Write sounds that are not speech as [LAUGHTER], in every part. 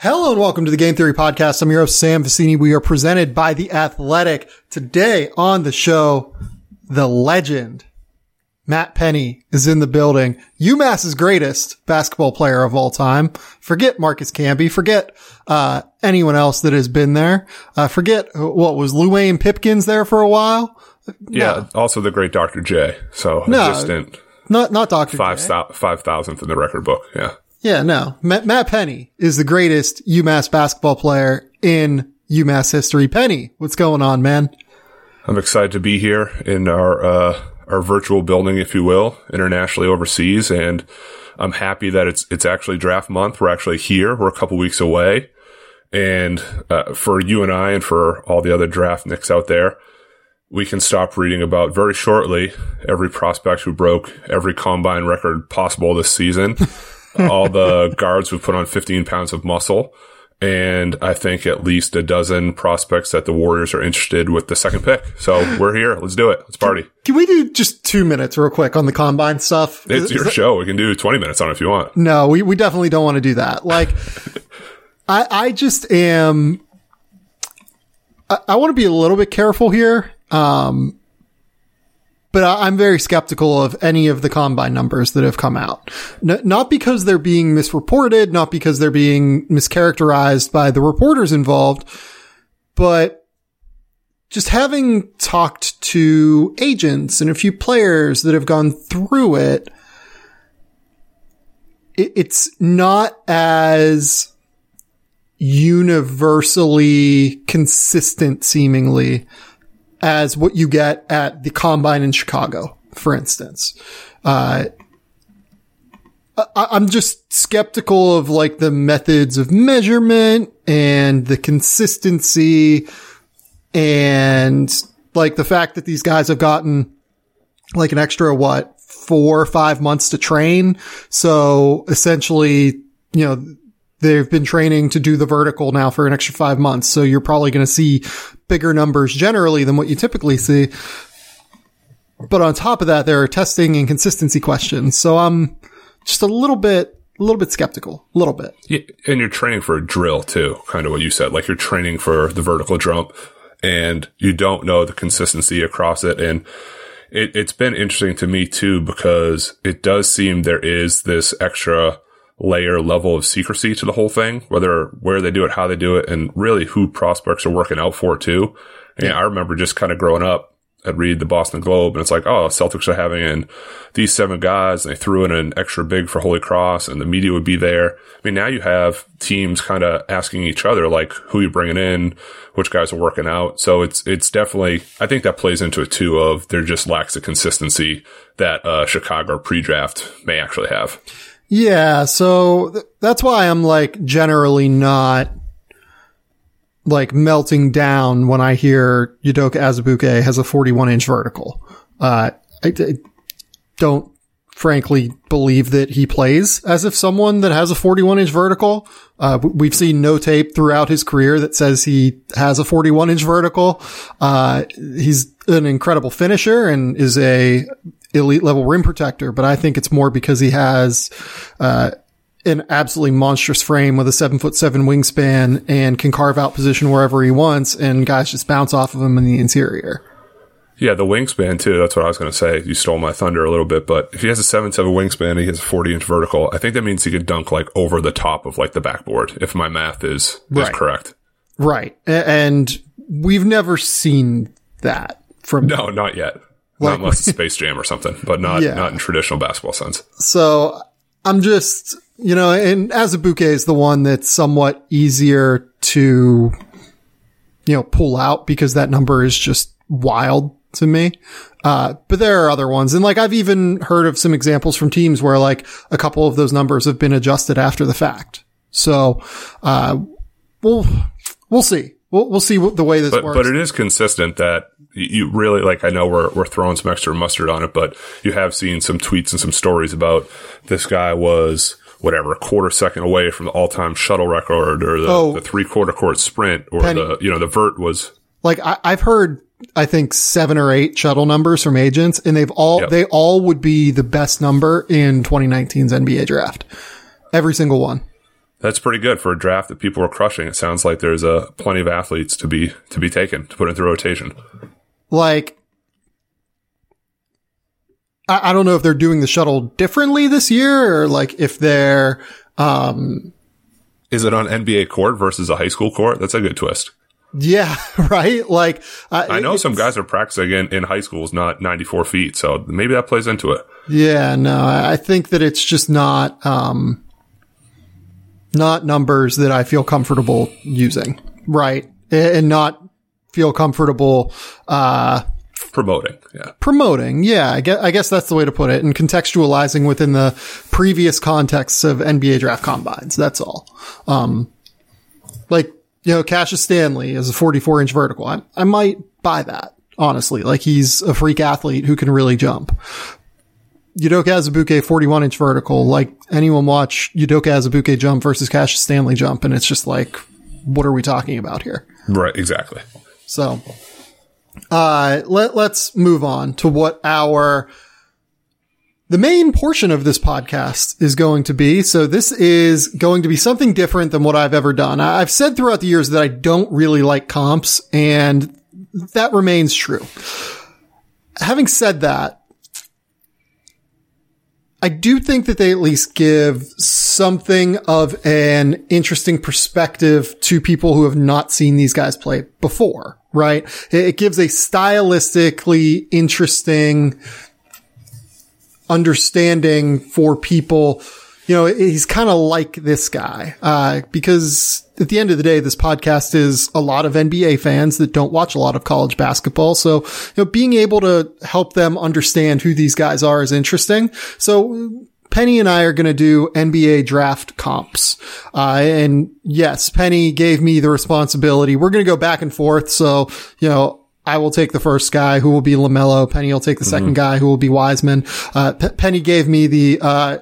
Hello and welcome to the Game Theory Podcast. I'm your host, Sam Vecenie. We are presented by The Athletic. Today on the show, the legend, Matt Penny is in the building. UMass's greatest basketball player of all time. Forget Marcus Camby. Forget, uh, anyone else that has been there. Uh, forget uh, what was Luwane Pipkins there for a while. Yeah, also the great Dr. J. So No. distant Not, not Dr. five J. thou- five thousandth in the record book. Yeah. Yeah, no. Matt, Matt Penny is the greatest UMass basketball player in UMass history. Penny, what's going on, man? I'm excited to be here in our uh, our virtual building, if you will, internationally overseas, and I'm happy that it's it's actually draft month. We're actually here. We're a couple weeks away, and uh, for you and I, and for all the other draft nicks out there, we can stop reading about very shortly every prospect who broke every combine record possible this season. [LAUGHS] all the guards would put on 15 pounds of muscle. And I think at least a dozen prospects that the Warriors are interested with the second pick. So we're here. Let's do it. Let's party. Can we do just two minutes real quick on the combine stuff? It's Is- your is that- show. We can do 20 minutes on it if you want. No, we, we definitely don't want to do that. Like, [LAUGHS] I, I just am, I, I want to be a little bit careful here. Um, but I'm very skeptical of any of the combine numbers that have come out. N- not because they're being misreported, not because they're being mischaracterized by the reporters involved, but just having talked to agents and a few players that have gone through it, it, it's not as universally consistent seemingly as what you get at the combine in Chicago, for instance. Uh, I, I'm just skeptical of like the methods of measurement and the consistency and like the fact that these guys have gotten like an extra what four or five months to train. So essentially, you know, they've been training to do the vertical now for an extra five months. So you're probably going to see bigger numbers generally than what you typically see. But on top of that, there are testing and consistency questions. So I'm just a little bit, a little bit skeptical, a little bit. Yeah, and you're training for a drill too, kind of what you said. Like you're training for the vertical jump and you don't know the consistency across it. And it, it's been interesting to me too, because it does seem there is this extra layer level of secrecy to the whole thing, whether where they do it, how they do it, and really who prospects are working out for too. And I remember just kind of growing up, I'd read the Boston Globe and it's like, oh, Celtics are having in these seven guys and they threw in an extra big for Holy Cross and the media would be there. I mean, now you have teams kind of asking each other, like, who you bringing in, which guys are working out. So it's, it's definitely, I think that plays into it too of there just lacks the consistency that, uh, Chicago pre-draft may actually have. Yeah, so th- that's why I'm like generally not like melting down when I hear Udoka Azubuike has a 41 inch vertical. Uh, I, I don't frankly believe that he plays as if someone that has a 41 inch vertical. Uh, we've seen no tape throughout his career that says he has a 41 inch vertical. Uh, he's an incredible finisher and is a elite level rim protector, but I think it's more because he has, uh, an absolutely monstrous frame with a seven foot seven wingspan and can carve out position wherever he wants and guys just bounce off of him in the interior. Yeah, the wingspan too. That's what I was going to say. You stole my thunder a little bit, but if he has a seven seven wingspan, and he has a forty inch vertical. I think that means he could dunk like over the top of like the backboard. If my math is is correct. Right. And we've never seen that from, No, not yet. Like- not unless it's [LAUGHS] Space Jam or something, but not Yeah. not in traditional basketball sense. so I'm just, you know, and Azubuike is the one that's somewhat easier to, you know, pull out because that number is just wild to me. Uh, but there are other ones. And like, I've even heard of some examples from teams where like a couple of those numbers have been adjusted after the fact. So, uh, we'll, we'll see. We'll, we'll see what the way this But works. but it is consistent that you really like. I know we're we're throwing some extra mustard on it, but you have seen some tweets and some stories about this guy was whatever a quarter second away from the all time shuttle record or the, Oh. the three quarter court sprint or Penny. the you know the vert was like I, I've heard, I think seven or eight shuttle numbers from agents and they've all, Yep. they all would be the best number in 2019's NBA draft. Every single one. That's pretty good for a draft that people are crushing. It sounds like there's a uh, plenty of athletes to be to be taken to put into rotation. Like, I, I don't know if they're doing the shuttle differently this year, or like if they're. Um, Is it on NBA court versus a high school court? That's a good twist. Yeah, [LAUGHS] right. Like uh, I know some guys are practicing in, in high schools, not 94 feet. So maybe that plays into it. Yeah, no, I think that it's just not, um, not numbers that I feel comfortable using. Right. And not feel comfortable, uh, promoting. Yeah. Promoting. Yeah. I guess, I guess that's the way to put it and contextualizing within the previous contexts of NBA draft combines. That's all. Um, like you know, Cassius Stanley is a 44 inch vertical. I, I might buy that, honestly. Like he's a freak athlete who can really jump. Udoka Azubuike 41 inch vertical. Like anyone watch Udoka Azubuike jump versus Cassius Stanley jump, and it's just like, what are we talking about here? Right, exactly. So, uh, let, let's move on to what our the main portion of this podcast is going to be. So this is going to be something different than what I've ever done. I've said throughout the years that I don't really like comps and that remains true. Having said that, I do think that they at least give something of an interesting perspective to people who have not seen these guys play before, right? It gives a stylistically interesting understanding for people. You know, he's kind of like this guy, uh, because at the end of the day, this podcast is a lot of NBA fans that don't watch a lot of college basketball. So, you know, being able to help them understand who these guys are is interesting. So Penny and I are going to do NBA draft comps. Uh, and yes, Penny gave me the responsibility. We're going to go back and forth. So, you know, I will take the first guy who will be LaMelo. Penny will take the 2nd mm-hmm. guy who will be Wiseman. Uh, P- Penny gave me the, uh,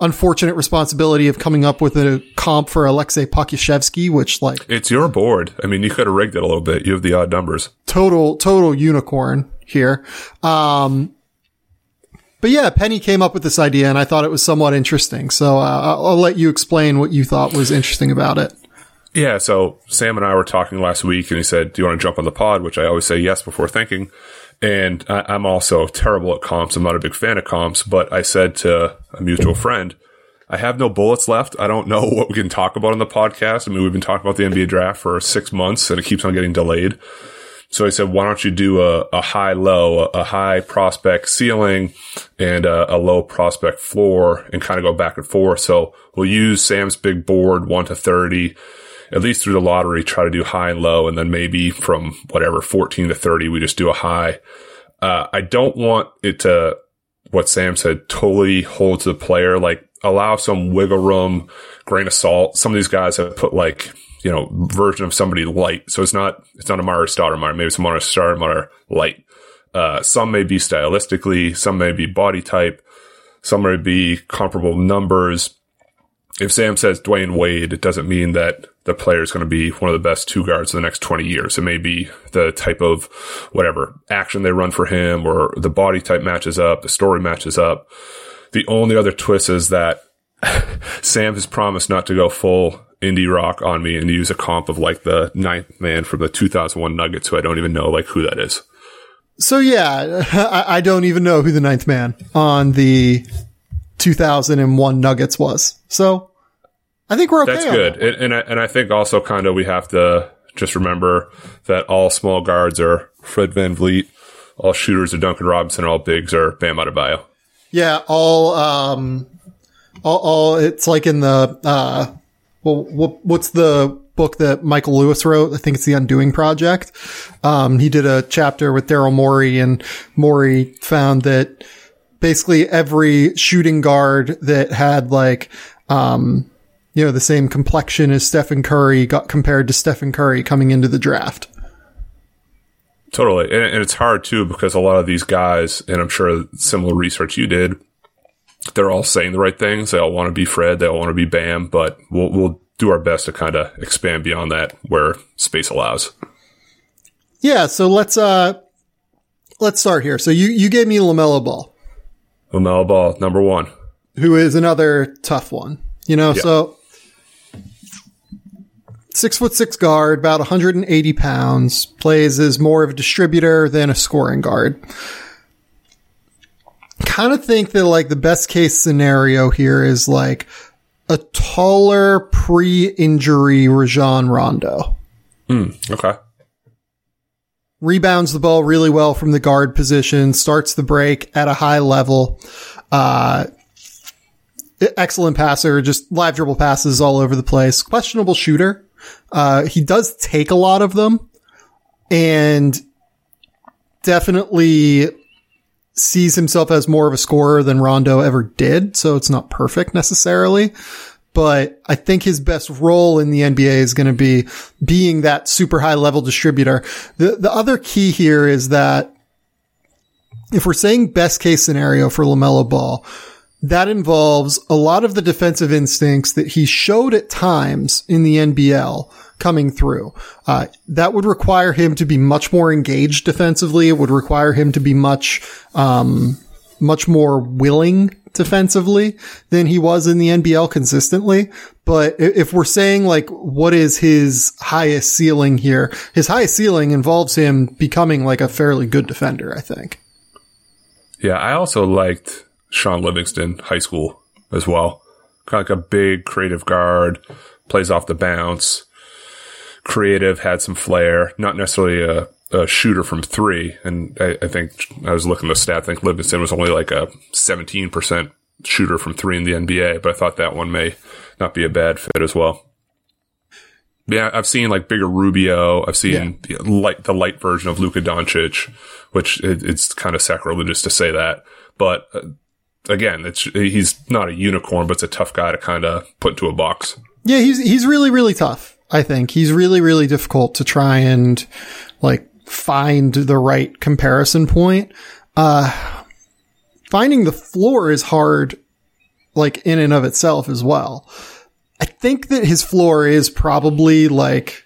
unfortunate responsibility of coming up with a comp for Alexei Pokusevski, which like. It's your board. I mean, you could have rigged it a little bit. You have the odd numbers. Total, total unicorn here. Um, but yeah, Penny came up with this idea and I thought it was somewhat interesting. So, uh, I'll let you explain what you thought was interesting about it. Yeah, so Sam and I were talking last week, and he said, "Do you want to jump on the pod?" Which I always say yes before thinking. And I, am also terrible at comps. I'm not a big fan of comps, but I said to a mutual friend, "I have no bullets left. I don't know [LAUGHS] what we can talk about on the podcast. I mean, we've been talking about the NBA draft for six months, and it keeps on getting delayed." So I said, why don't you do a, a high low, a, high prospect ceiling and a, a, low prospect floor and kind of go back and forth. So we'll use Sam's big board, one to 30 at least through the lottery, try to do high and low. And then maybe from whatever 14 to 30, we just do a high. Uh, I don't want it to, what Sam said, totally hold to the player, like allow some wiggle room, grain of salt. Some of these guys have put like, you know, version of somebody light. So it's not, it's not a Amar'e Stoudemire. Maybe some Amar'e Stoudemire light. Uh, some may be stylistically, some may be body type, some may be comparable numbers. If Sam says Dwyane Wade, it doesn't mean that the player is going to be one of the best two guards in the next 20 years. It may be the type of whatever action they run for him or the body type matches up, the story matches up. The only other twist is that [LAUGHS] Sam has promised not to go full indie rock on me and use a comp of like the ninth man from the 2001 Nuggets, who I don't even know like who that is. So yeah, [LAUGHS] I don't even know who the ninth man on the 2001 Nuggets was. So I think we're okay. That's good, that. and, and I, and I think also kind of we have to just remember that all small guards are Fred VanVleet, all shooters are Duncan Robinson, all bigs are Bam Adebayo. Yeah, all um, all, all it's like in the uh, well, what, what's the book that Michael Lewis wrote? I think it's the Undoing Project. Um, he did a chapter with Daryl Morey, and Morey found that basically every shooting guard that had like um you know, the same complexion as Stephen Curry got compared to Stephen Curry coming into the draft. Totally. And, and, it's hard too because a lot of these guys, and I'm sure similar research you did, they're all saying the right things. They all want to be Fred. They all want to be Bam, but we'll, we'll do our best to kind of expand beyond that where space allows. Yeah. So let's, uh, let's start here. So you, you gave me LaMelo Ball. LaMelo Ball, number one. Who is another tough one. You know, yeah. so six foot six guard, about 180 pounds, plays as more of a distributor than a scoring guard. Kind of think that like the best case scenario here is like a taller pre-injury Rajon Rondo. Mm, okay. Rebounds the ball really well from the guard position, starts the break at a high level. Uh, excellent passer, just live dribble passes all over the place. Questionable shooter. Uh, he does take a lot of them and definitely sees himself as more of a scorer than Rondo ever did. So it's not perfect necessarily, but I think his best role in the NBA is going to be being that super high level distributor. The, the other key here is that if we're saying best case scenario for LaMelo Ball, that involves a lot of the defensive instincts that he showed at times in the NBL coming through. Uh, that would require him to be much more engaged defensively. It would require him to be much, um, much more willing defensively than he was in the NBL consistently. But if we're saying like, what is his highest ceiling here? His highest ceiling involves him becoming like a fairly good defender, I think. Yeah. I also liked Shaun Livingston high school as well. Kind of like a big creative guard, plays off the bounce, creative, had some flair, not necessarily a, a shooter from three. And I, I, think I was looking at the stat. I think Livingston was only like a 17% shooter from three in the NBA, but I thought that one may not be a bad fit as well. Yeah, I've seen like bigger Rubio. I've seen yeah. the light, the light version of Luka Doncic, which it, it's kind of sacrilegious to say that, but uh, again, it's he's not a unicorn, but it's a tough guy to kind of put into a box. Yeah, he's he's really really tough. I think he's really really difficult to try and like find the right comparison point. Uh, finding the floor is hard, like in and of itself as well. I think that his floor is probably like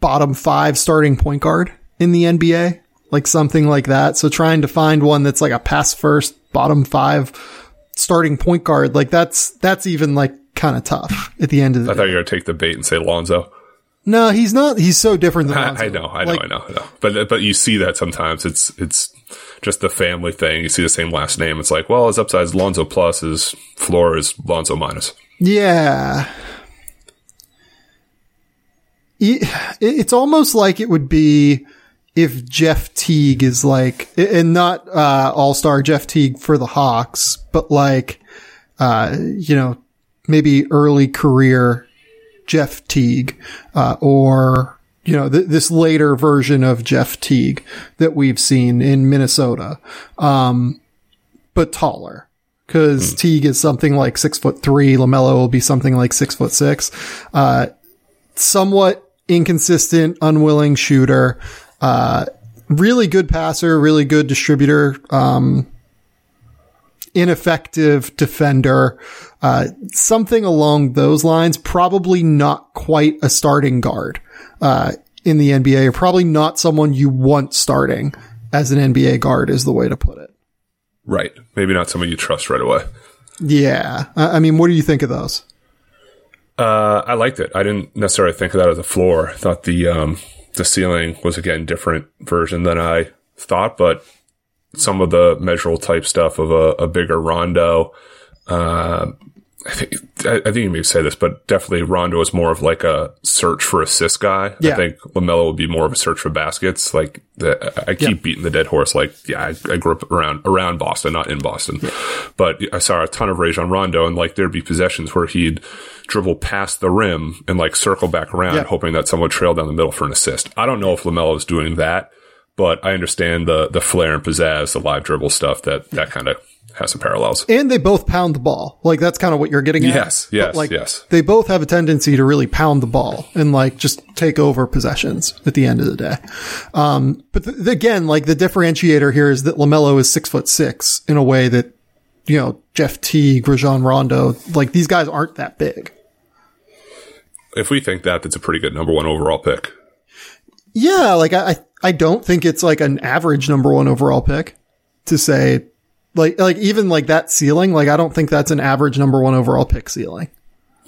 bottom five starting point guard in the NBA like something like that. So trying to find one that's like a pass first, bottom five starting point guard, like that's, that's even like kind of tough at the end of the day. I thought you were going to take the bait and say Lonzo. No, he's not. He's so different than [LAUGHS] Lonzo. I, know, I know, like, I know, I know. But, but you see that sometimes it's, it's just the family thing. You see the same last name. It's like, well, his upside is Lonzo plus, his floor is Lonzo minus. Yeah. It's almost like it would be, if Jeff Teague is like, and not, uh, all-star Jeff Teague for the Hawks, but like, uh, you know, maybe early career Jeff Teague, uh, or, you know, th- this later version of Jeff Teague that we've seen in Minnesota, um, but taller. Cause mm. Teague is something like six foot three. LaMelo will be something like six foot six. Uh, somewhat inconsistent, unwilling shooter. Uh, really good passer, really good distributor, um, ineffective defender, uh, something along those lines. Probably not quite a starting guard, uh, in the NBA, or probably not someone you want starting as an NBA guard is the way to put it. Right. Maybe not someone you trust right away. Yeah. I mean, what do you think of those? Uh, I liked it. I didn't necessarily think of that as a floor. I thought the, um, the ceiling was again different version than I thought, but some of the measurable type stuff of a, a bigger Rondo. Uh, I think I, think you may say this, but definitely Rondo is more of like a search for assist guy. Yeah. I think Lamelo would be more of a search for baskets. Like the, I keep yeah. beating the dead horse. Like yeah, I, I, grew up around around Boston, not in Boston, yeah. but I saw a ton of Rajon Rondo, and like there'd be possessions where he'd dribble past the rim and like circle back around, yeah. hoping that someone would trail down the middle for an assist. I don't know if Lamelo is doing that, but I understand the the flair and pizzazz, the live dribble stuff that that kind of has some parallels. And they both pound the ball. Like that's kind of what you're getting at. Yes, yes, but like, yes. They both have a tendency to really pound the ball and like just take over possessions at the end of the day. Um, but th- again, like the differentiator here is that Lamelo is six foot six in a way that you know Jeff T, Rajon Rondo, like these guys aren't that big if we think that, that's a pretty good number one overall pick. Yeah, like I, I don't think it's like an average number one overall pick to say, like, like even like that ceiling. Like I don't think that's an average number one overall pick ceiling.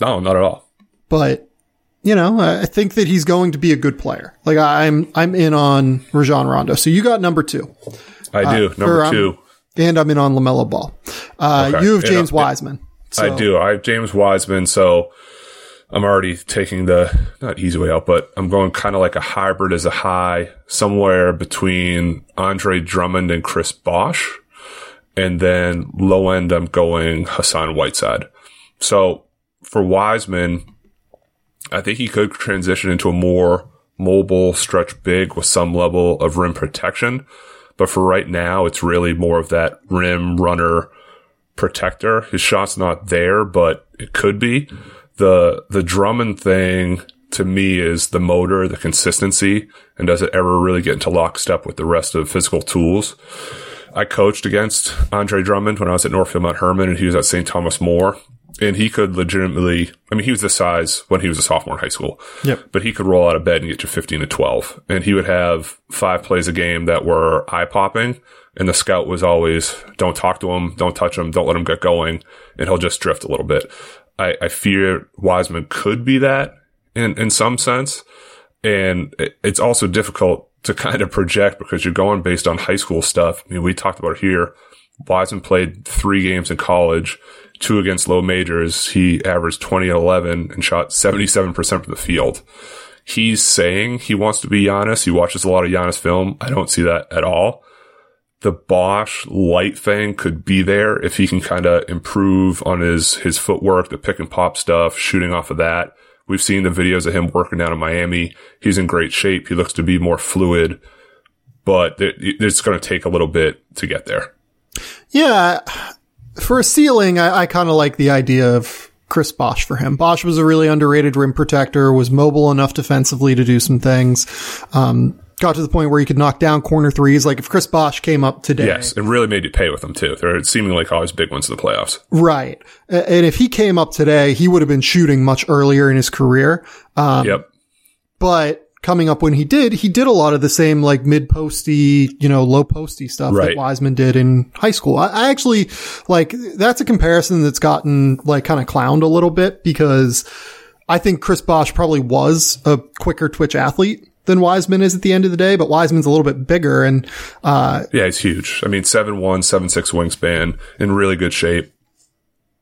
No, not at all. But you know, I think that he's going to be a good player. Like I'm, I'm in on Rajon Rondo. So you got number two. I do. number or, um, two. And I'm in on LaMelo Ball. Uh, Okay. you have And, uh, James Wiseman. So, I do. I have James Wiseman, so I'm already taking the not easy way out, but I'm going kind of like a hybrid as a high, somewhere between Andre Drummond and Chris Bosh. And then low end, I'm going Hassan Whiteside. So for Wiseman, I think he could transition into a more mobile stretch big with some level of rim protection. But for right now, it's really more of that rim runner protector. His shot's not there, but it could be. The the Drummond thing to me is the motor, the consistency, and does it ever really get into lockstep with the rest of physical tools? I coached against Andre Drummond when I was at Northfield Mount Hermon and he was at St. Thomas More. And he could legitimately, I mean, he was the size when he was a sophomore in high school. Yep. But he could roll out of bed and get to 15 to 12. And he would have five plays a game that were eye popping. And the scout was always, don't talk to him, don't touch him, don't let him get going. And he'll just drift a little bit. I, I fear Wiseman could be that in, in some sense. And it- it's also difficult to [LAUGHS] kind of project because you're going based on high school stuff. I mean, we talked about here. Wiseman played three games in college, two against low majors. He averaged 20 and 11 and shot 77% from the field. He's saying he wants to be Giannis. He watches a lot of Giannis film. I don't see that at all. The Bosh light thing could be there if he can kind of improve on his, his footwork, the pick and pop stuff, shooting off of that. We've seen the videos of him working down in Miami. He's in great shape. He looks to be more fluid, but it- it's going to take a little bit to get there. Yeah, for a ceiling, I, I kind of like the idea of Chris Bosh for him. Bosch was a really underrated rim protector, was mobile enough defensively to do some things. Um, got to the point where he could knock down corner threes. Like if Chris Bosh came up today, Yes, and really made you pay with them too. They're seemingly like always big ones in the playoffs. right? And if he came up today, he would have been shooting much earlier in his career. Um, Yep. but coming up when he did, he did a lot of the same like mid posty, you know, low posty stuff that Wiseman did in high school. I, I actually like that's a comparison that's gotten like kind of clowned a little bit because I think Chris Bosh probably was a quicker twitch athlete than Wiseman is at the end of the day, but Wiseman's a little bit bigger and, uh, Yeah, he's huge. I mean, seven one, seven six wingspan, in really good shape.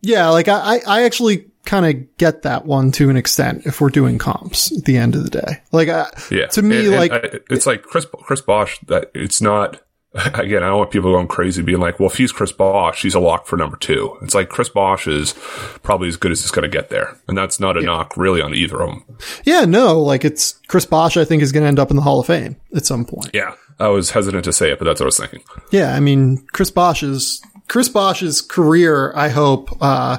yeah, like I, I actually kind of get that one to an extent if we're doing comps at the end of the day. Like, I, Yeah. to me, And- and like, I- it's like Chris Chris Bosh. That it's not. [LAUGHS] Again, I don't want people going crazy being like, "Well, if he's Chris Bosh, he's a lock for number two. It's like Chris Bosh is probably as good as it's going to get there, and that's not a knock really on either of them. Yeah, no, like it's Chris Bosh. I think is going to end up in the Hall of Fame at some point. Yeah, I was hesitant to say it, but that's what I was thinking. Yeah, I mean Chris Bosh's Chris Bosh's career. I hope uh,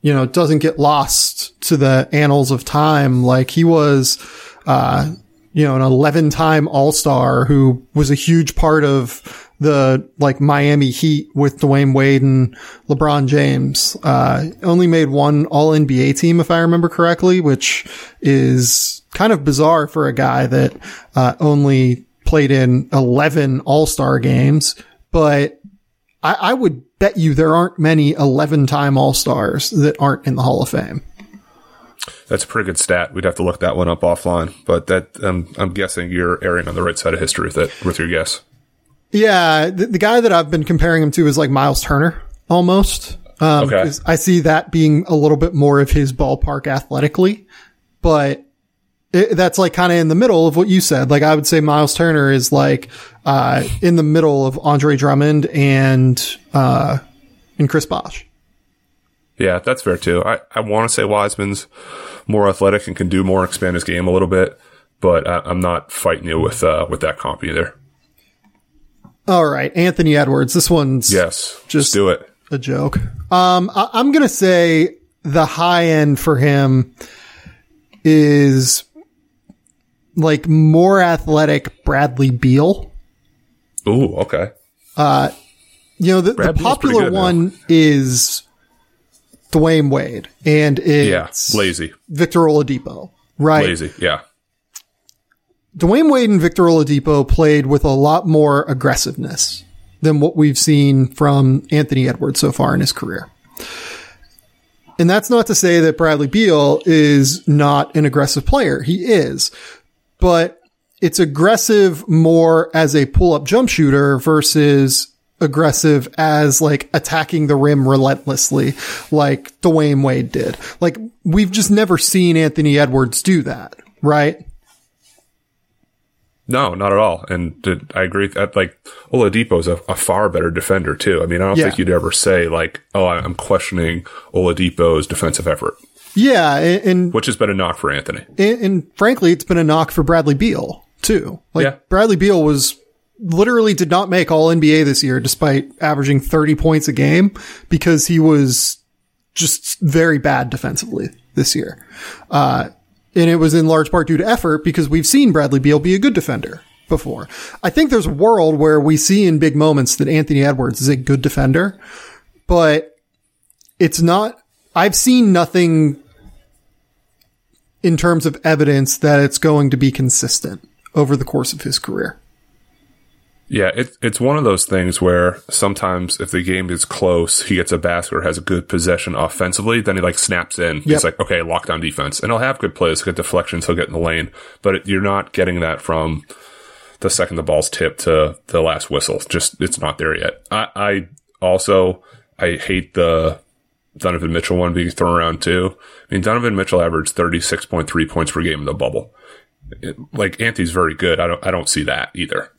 you know doesn't get lost to the annals of time. Like he was, uh, you know, an eleven-time All Star who was a huge part of the like Miami Heat with Dwyane Wade and LeBron James. Uh, only made one All NBA team, if I remember correctly, which is kind of bizarre for a guy that uh, only played in 11 all-star games, but I, I would bet you there aren't many 11 time all-stars that aren't in the Hall of Fame. That's a pretty good stat. We'd have to look that one up offline, but that um, I'm guessing you're erring on the right side of history with it with your guess. Yeah. The, the guy that I've been comparing him to is like Miles Turner almost. Um, Okay. I see that being a little bit more of his ballpark athletically, but it, that's like kind of in the middle of what you said. Like I would say Miles Turner is like, uh, in the middle of Andre Drummond and, uh, and Chris Bosh. Yeah, that's fair too. I, I want to say Wiseman's more athletic and can do more, expand his game a little bit, but I, I'm not fighting you with uh, with that comp either. All right. Anthony Edwards. This one's Yes, Just- do it. a joke. Um, I, I'm gonna say the high end for him is like more athletic Bradley Beal. Ooh, okay. Uh, You know, the, the Brad Beal's pretty popular now. one is Dwyane Wade and Yeah, it's lazy, Victor Oladipo, right? lazy. Yeah, Dwyane Wade and Victor Oladipo played with a lot more aggressiveness than what we've seen from Anthony Edwards so far in his career. And that's not to say that Bradley Beal is not an aggressive player. He is, but it's aggressive more as a pull up jump shooter versus aggressive as like attacking the rim relentlessly like Dwyane Wade did. Like we've just never seen Anthony Edwards do that, right? No, not at all. And did, I agree that like Oladipo is a, a, far better defender too. I mean, I don't yeah. think you'd ever say like, "Oh, I'm questioning Oladipo's defensive effort." Yeah, and, and which has been a knock for Anthony. And, and, frankly, it's been a knock for Bradley Beal too. Like yeah. Bradley Beal was literally did not make All NBA this year, despite averaging 30 points a game, because he was just very bad defensively this year. Uh, and it was in large part due to effort because we've seen Bradley Beal be a good defender before. I think there's a world where we see in big moments that Anthony Edwards is a good defender, but it's not, I've seen nothing in terms of evidence that it's going to be consistent over the course of his career. Yeah, it, it's one of those things where sometimes if the game is close, he gets a basket or has a good possession offensively, then he like snaps in. Yep. He's like, okay, lockdown defense. And he'll have good plays, good deflections, he'll get in the lane, but it, you're not getting that from the second the ball's tipped to the last whistle. Just, it's not there yet. I, I also, I hate the Donovan Mitchell one being thrown around too. I mean, Donovan Mitchell averaged 36.3 points per game in the bubble. It, like Anthony's very good. I don't, I don't see that either.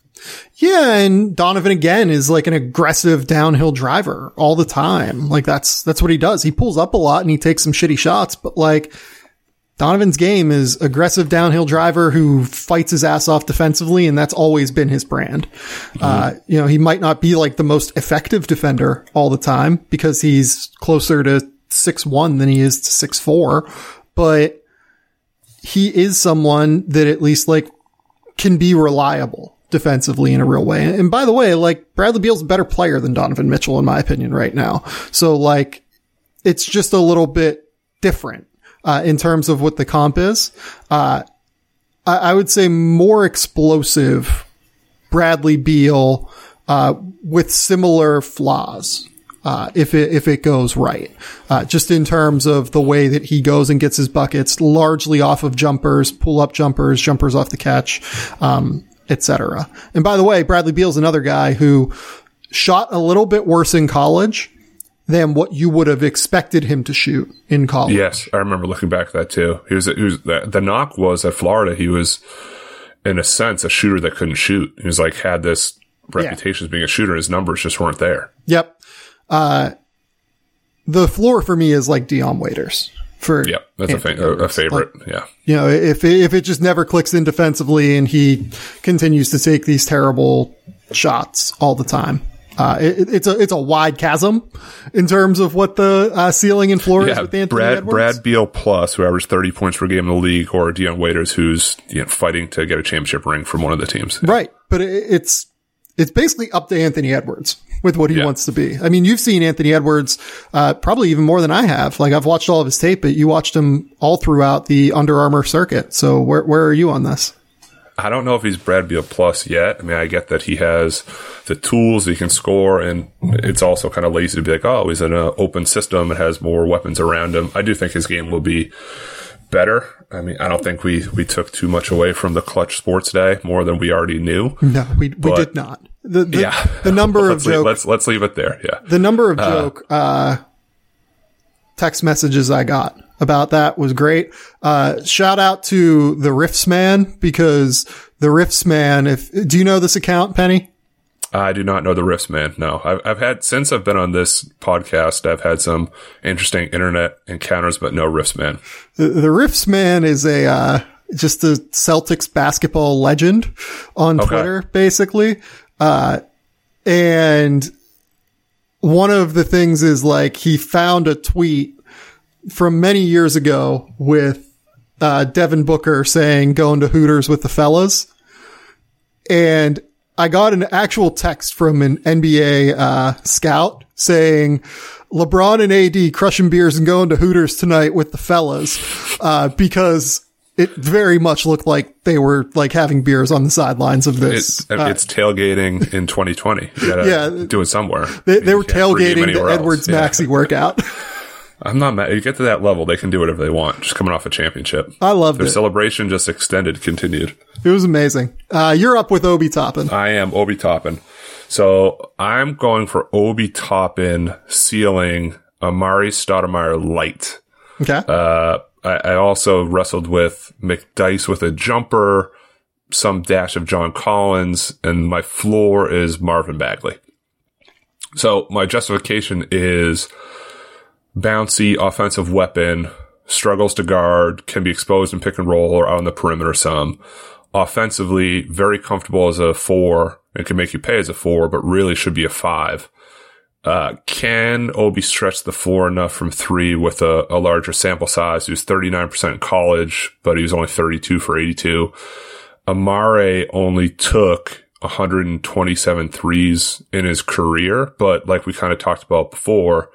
Yeah, and Donovan again is like an aggressive downhill driver all the time. Like that's that's what he does. He pulls up a lot and he takes some shitty shots, but like Donovan's game is aggressive downhill driver who fights his ass off defensively, and that's always been his brand. Mm-hmm. Uh, you know, he might not be like the most effective defender all the time because he's closer to six one than he is to six four, but he is someone that at least like can be reliable defensively in a real way. And by the way, like Bradley Beal's a better player than Donovan Mitchell, in my opinion, right now. So like, it's just a little bit different, uh, in terms of what the comp is. Uh, I, I would say more explosive Bradley Beal, uh, with similar flaws. Uh, if it if it goes right, uh, just in terms of the way that he goes and gets his buckets, largely off of jumpers, pull up jumpers, jumpers off the catch, um, etc. And by the way, Bradley Beal's another guy who shot a little bit worse in college than what you would have expected him to shoot in college. Yes, I remember looking back at that too. He was, he was the, the knock was at Florida. He was, in a sense, a shooter that couldn't shoot. He was like had this reputation yeah. as being a shooter. His numbers just weren't there. Yep. Uh, the floor for me is like Dion Waiters for yeah, that's a, fa- a, favorite. Like, yeah, you know, if if it just never clicks in defensively and he continues to take these terrible shots all the time. Uh, it, it's a it's a wide chasm in terms of what the uh, ceiling and floor yeah, is with Anthony Brad Edwards. Brad Beal plus, who averaged thirty points per game in the league, or Dion Waiters, who's you know, fighting to get a championship ring from one of the teams. Right, but it, it's it's basically up to Anthony Edwards with what he yeah. wants to be. I mean, you've seen Anthony Edwards, uh, probably even more than I have. Like I've watched all of his tape, but you watched him all throughout the Under Armour circuit. So where, where are you on this? I don't know if he's Brad Beal plus yet. I mean, I get that he has the tools, he can score, and it's also kind of lazy to be like, oh, he's in an open system, it has more weapons around him. I do think his game will be better. I mean, I don't think we, we took too much away from the clutch sports day more than we already knew. No, we, we did not. The, the, yeah. the number [LAUGHS] of joke, let's, let's leave it there. Yeah. The number of uh, joke, uh, text messages I got about that was great. Uh, shout out to the Riffs man because the Riffs man, if, do you know this account, Penny? I do not know the Riffs man. No, I've, I've had since I've been on this podcast. I've had some interesting internet encounters, but no Riffs man. The, the Riffs man is a uh, just a Celtics basketball legend on okay. Twitter, basically. Uh, and one of the things is like he found a tweet from many years ago with uh, Devin Booker saying going to Hooters with the fellas. And I got an actual text from an NBA uh, scout saying LeBron and AD crushing beers and going to Hooters tonight with the fellas uh, because it very much looked like they were like having beers on the sidelines of this. It, uh, it's tailgating in 2020. [LAUGHS] yeah, do it somewhere. They, they were tailgating the Edwards yeah. Maxi workout. [LAUGHS] [LAUGHS] I'm not mad. You get to that level, they can do whatever they want. Just coming off a championship. I loved Their it. celebration just extended, continued. It was amazing. Uh, you're up with Obi Toppin. I am Obi Toppin. So I'm going for Obi Toppin ceiling Amar'e Stoudemire light. Okay. Uh, I, I also wrestled with McDyess with a jumper, some dash of John Collins, and my floor is Marvin Bagley. So my justification is bouncy offensive weapon, struggles to guard, can be exposed in pick and roll or out on the perimeter some. Offensively, very comfortable as a four and can make you pay as a four, but really should be a five. Uh, can Obi stretch the floor enough from three with a, a larger sample size? He was 39% in college, but he was only 32 for 82. Amar'e only took 127 threes in his career, but like we kind of talked about before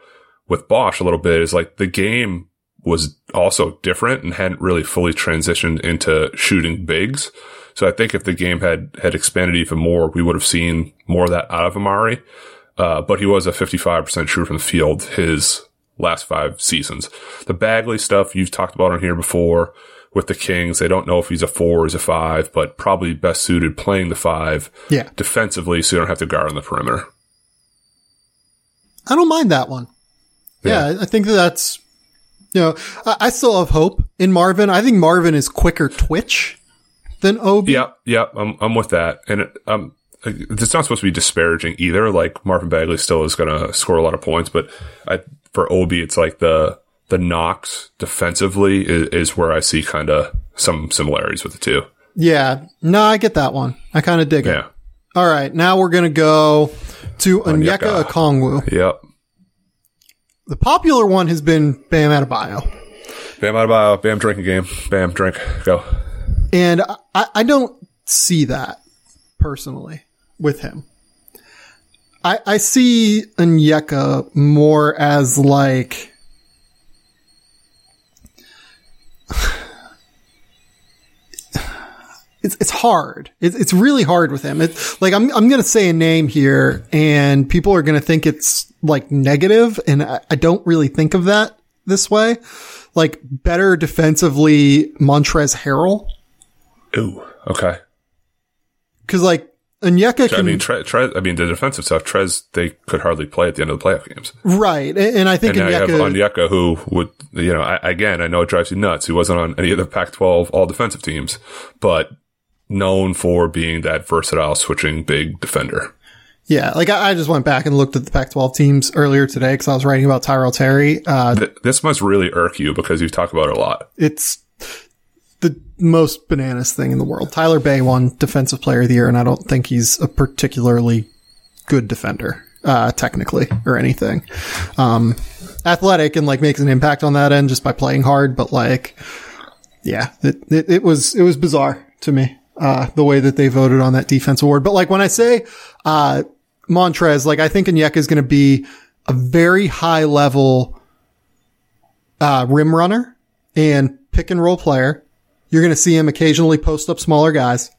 with Bosh a little bit is like the game was also different and hadn't really fully transitioned into shooting bigs. So I think if the game had, had expanded even more, we would have seen more of that out of Amar'e. Uh, but he was a 55% shooter from the field his last five seasons. The Bagley stuff you've talked about on here before with the Kings. They don't know if he's a four or he's a five, but probably best suited playing the five yeah. defensively so you don't have to guard on the perimeter. I don't mind that one. Yeah, I think that that's, you know, I, I still have hope in Marvin. I think Marvin is quicker twitch than Obi. Yep, yep, I'm, I'm with that. And it, um, Uh, it's not supposed to be disparaging either. Like Marvin Bagley still is going to score a lot of points, but I, for Obi, it's like the, the knocks defensively is, is where I see kind of some similarities with the two. Yeah. No, I get that one. I kind of dig it. Yeah. All right. Now we're going to go to Onyeka. Okongwu. Yep. The popular one has been Bam Adebayo. Bam out about bam drinking game. Bam drink. Go. And I, I don't see that personally with him. I, I see Onyeka more as like, [SIGHS] it's, it's hard. It's, it's really hard with him. It's like, I'm, I'm going to say a name here and people are going to think it's like negative and I, I don't really think of that this way. Like better defensively, Montrez Harrell. Ooh. Okay. Cause like Onyeka can, I mean, Tre, Tre, I mean, the defensive stuff, Trez, they could hardly play at the end of the playoff games. right. And, and I think And have Onyeka, Onyeka, who would, you know, I, again, I know it drives you nuts. He wasn't on any of the Pac-12 all defensive teams, but known for being that versatile switching big defender. yeah, like I, I just went back and looked at the Pac-12 teams earlier today because I was writing about Tyrell Terry. Uh, Th- this must really irk you because you talk about it a lot. it's most bananas thing in the world. Tyler Bey won Defensive Player of the Year, and I don't think he's a particularly good defender, uh, technically or anything. Um, athletic and like makes an impact on that end just by playing hard, but like, yeah, it, it, it was, it was bizarre to me, uh, the way that they voted on that defense award. But like when I say, uh, Montrez, like I think Onyeka is going to be a very high level, uh, rim runner and pick and roll player. You're going to see him occasionally post up smaller guys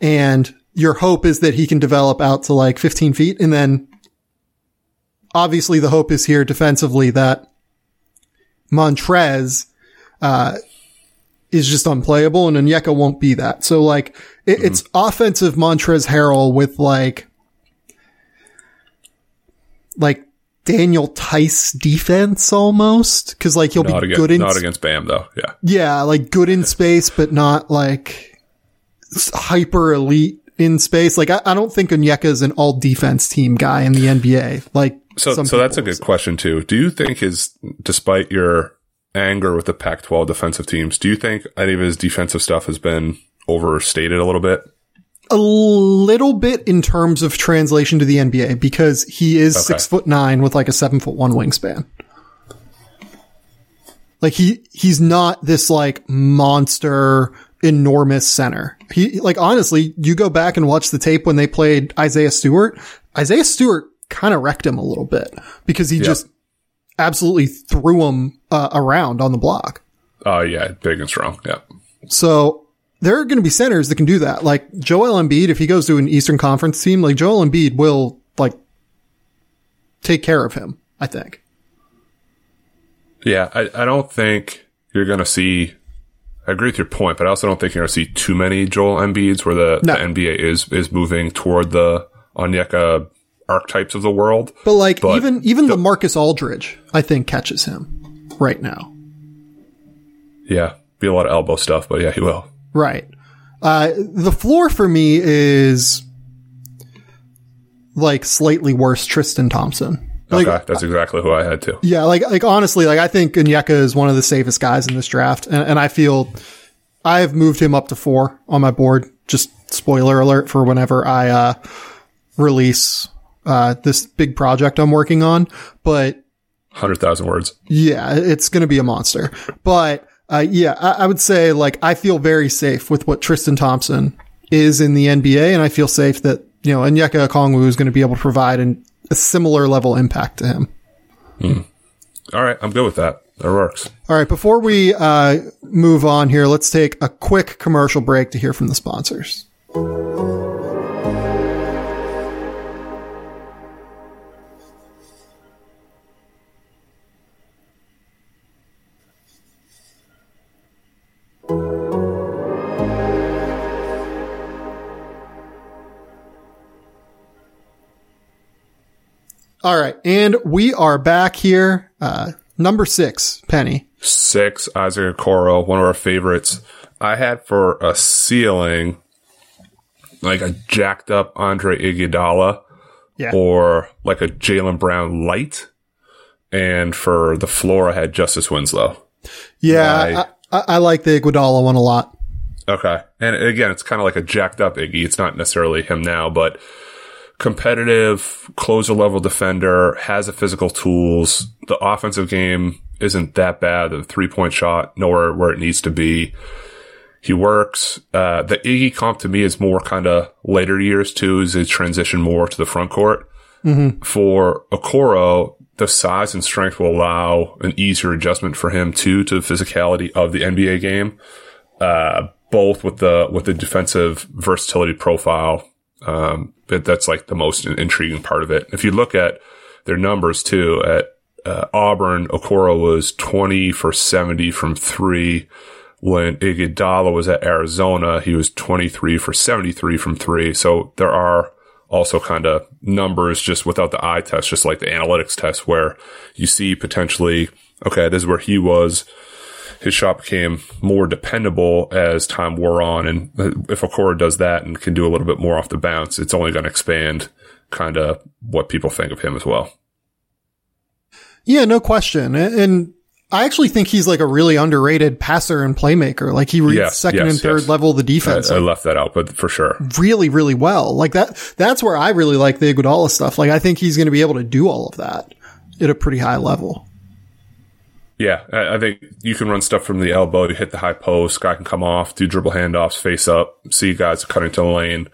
and your hope is that he can develop out to like 15 feet. And then obviously the hope is here defensively that Montrez, uh, is just unplayable and Onyeka won't be that. So like it, it's offensive Montrez Harrell with like, like Daniel Theis defense almost. Cause like he'll Not, be against, good in not against Bam, though. Yeah. yeah, like good in space, but not like hyper elite in space. Like I, I don't think Onyeka is an all defense team guy in the NBA. Like So, so that's a good question, too. Do you think his, despite your anger with the Pac 12 defensive teams, do you think any of his defensive stuff has been overstated a little bit? A little bit in terms of translation to the NBA because he is six foot nine with like a seven foot one wingspan. Like he, he's not this like monster, enormous center. He, like honestly, you go back and watch the tape when they played Isaiah Stewart. Isaiah Stewart kind of wrecked him a little bit because he just absolutely threw him uh, around on the block. Oh, yeah. Big and strong. Yeah. So there are going to be centers that can do that. Like Joel Embiid, if he goes to an Eastern Conference team, like Joel Embiid will like take care of him, I think. Yeah, I, I don't think you're going to see. I agree with your point, but I also don't think you're going to see too many Joel Embiids where the, No. the NBA is is moving toward the Onyeka archetypes of the world. But like But even even the Marcus Aldridge, I think catches him right now. Yeah, be a lot of elbow stuff, but yeah, he will. Right. Uh, the floor for me is like slightly worse Tristan Thompson. Like, okay, that's exactly who I had too. Yeah, like like honestly, like I think Onyeka is one of the safest guys in this draft, and, and I feel I have moved him up to four on my board. Just spoiler alert for whenever I uh, release uh, this big project I'm working on. But Hundred thousand words. yeah, it's going to be a monster. But uh, yeah, I, I would say like I feel very safe with what Tristan Thompson is in the NBA, and I feel safe that you know Onyeka Okongwu is going to be able to provide an, a similar level impact to him. All right, I'm good with that. That works. All right, before we uh, move on here, let's take a quick commercial break to hear from the sponsors. All right, and we are back here. Uh, number six, Penny. Six, Isaac Okoro, one of our favorites. I had for a ceiling like a jacked up Andre Iguodala Yeah. or like a Jaylen Brown light. And for the floor, I had Justice Winslow. Yeah, I, I, I like the Iguodala one a lot. Okay. And again, it's kind of like a jacked up Iggy. It's not necessarily him now, but competitive, closer level defender, has the physical tools. The offensive game isn't that bad. The three point shot, nowhere where it needs to be. He works. Uh, the Iggy comp to me is more kind of later years too, as they transition more to the front court. For Okoro, the size and strength will allow an easier adjustment for him too to the physicality of the NBA game uh, both with the with the defensive versatility profile. Um, that that's like the most intriguing part of it. If you look at their numbers too, at uh, Auburn, Okoro was twenty for seventy from three. When Iguodala was at Arizona, he was twenty three for seventy three from three. So there are also kind of numbers just without the eye test, just like the analytics test, where you see potentially, okay, this is where he was his shot became more dependable as time wore on. And if Okoro does that and can do a little bit more off the bounce, it's only going to expand kind of what people think of him as well. Yeah, no question. And, I actually think he's like a really underrated passer and playmaker. Like he reads Yes, second yes, and third yes. level of the defense I like, left that out, but for sure. really, really well. Like that, that's where I really like the Iguodala stuff. Like I think he's going to be able to do all of that at a pretty high level. Yeah, I, think you can run stuff from the elbow, you hit the high post, guy can come off, do dribble handoffs, face up, see guys cutting to the lane.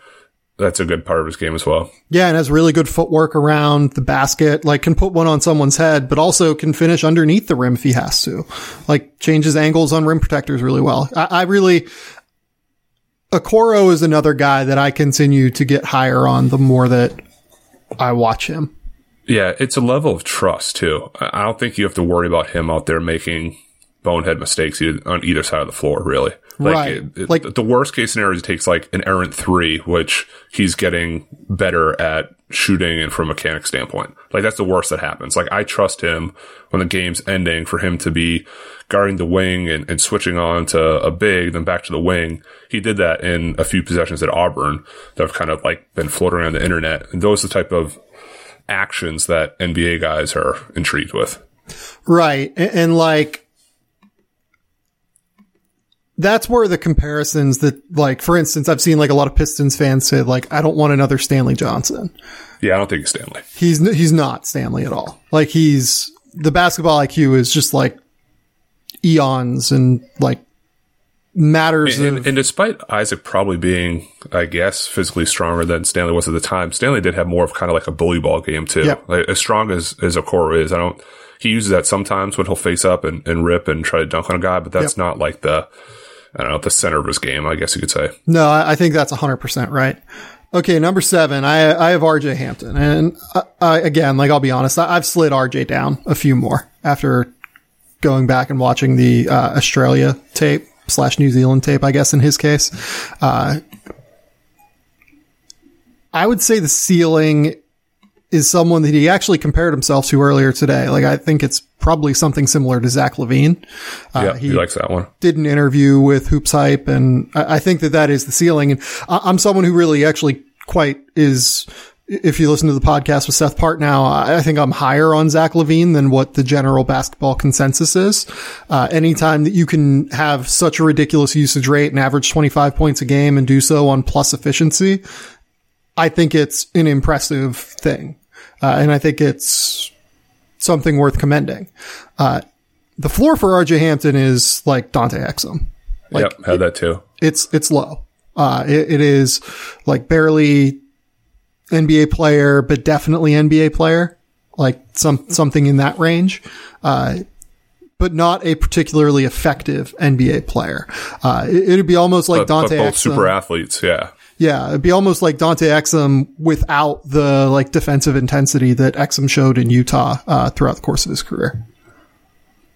That's a good part of his game as well. Yeah, and has really good footwork around the basket. Like can put one on someone's head, but also can finish underneath the rim if he has to. Like changes angles on rim protectors really well. I, I really, Okoro is another guy that I continue to get higher on the more that I watch him. Yeah, it's a level of trust too. I don't think you have to worry about him out there making bonehead mistakes on either side of the floor, really. Like, Right. it- it- Like- the worst case scenario is he takes like an errant three, which he's getting better at shooting and from a mechanic standpoint. Like that's the worst that happens. Like I trust him when the game's ending for him to be guarding the wing and, and switching on to a big, then back to the wing. He did that in a few possessions at Auburn that have kind of like been floating around the internet. And those are the type of actions that NBA guys are intrigued with. Right. And, and like, that's where the comparisons that, like, for instance, I've seen like a lot of Pistons fans say, like, I don't want another Stanley Johnson. Yeah, I don't think he's Stanley. He's, he's not Stanley at all. Like, he's, the basketball IQ is just like eons and like matters And, of, and despite Isaac probably being, I guess, physically stronger than Stanley was at the time, Stanley did have more of kind of like a bully ball game too. Like, as strong as, as Okoro is, I don't, he uses that sometimes when he'll face up and, and rip and try to dunk on a guy, but that's Yep. not like the, I don't know, the center of his game, I guess you could say. No, I, think that's 100% right. Okay, number seven, I, I have RJ Hampton. And I, I, again, like, I'll be honest, I, I've slid RJ down a few more after going back and watching the uh, Australia tape slash New Zealand tape, I guess in his case. Uh, I would say the ceiling is someone that he actually compared himself to earlier today. Like I think it's probably something similar to Zach LaVine. Uh, yeah, he, he, likes that one. Did an interview with Hoops Hype, and I, I think that that is the ceiling. And I, I'm someone who really actually quite is if you listen to the podcast with Seth Partnow, I think I'm higher on Zach LaVine than what the general basketball consensus is. Uh, anytime that you can have such a ridiculous usage rate and average 25 points a game and do so on plus efficiency, I think it's an impressive thing. Uh, and I think it's something worth commending. Uh, the floor for RJ Hampton is like Dante Exum. Like, yep, had that too. It's, it's low. Uh, it, it is like barely NBA player, but definitely NBA player, like some something in that range. Uh, but not a particularly effective NBA player. Uh, it, would be almost like but, Dante. But both Exum. super athletes, yeah. Yeah, it'd be almost like Dante Exum without the like defensive intensity that Exum showed in Utah uh, throughout the course of his career.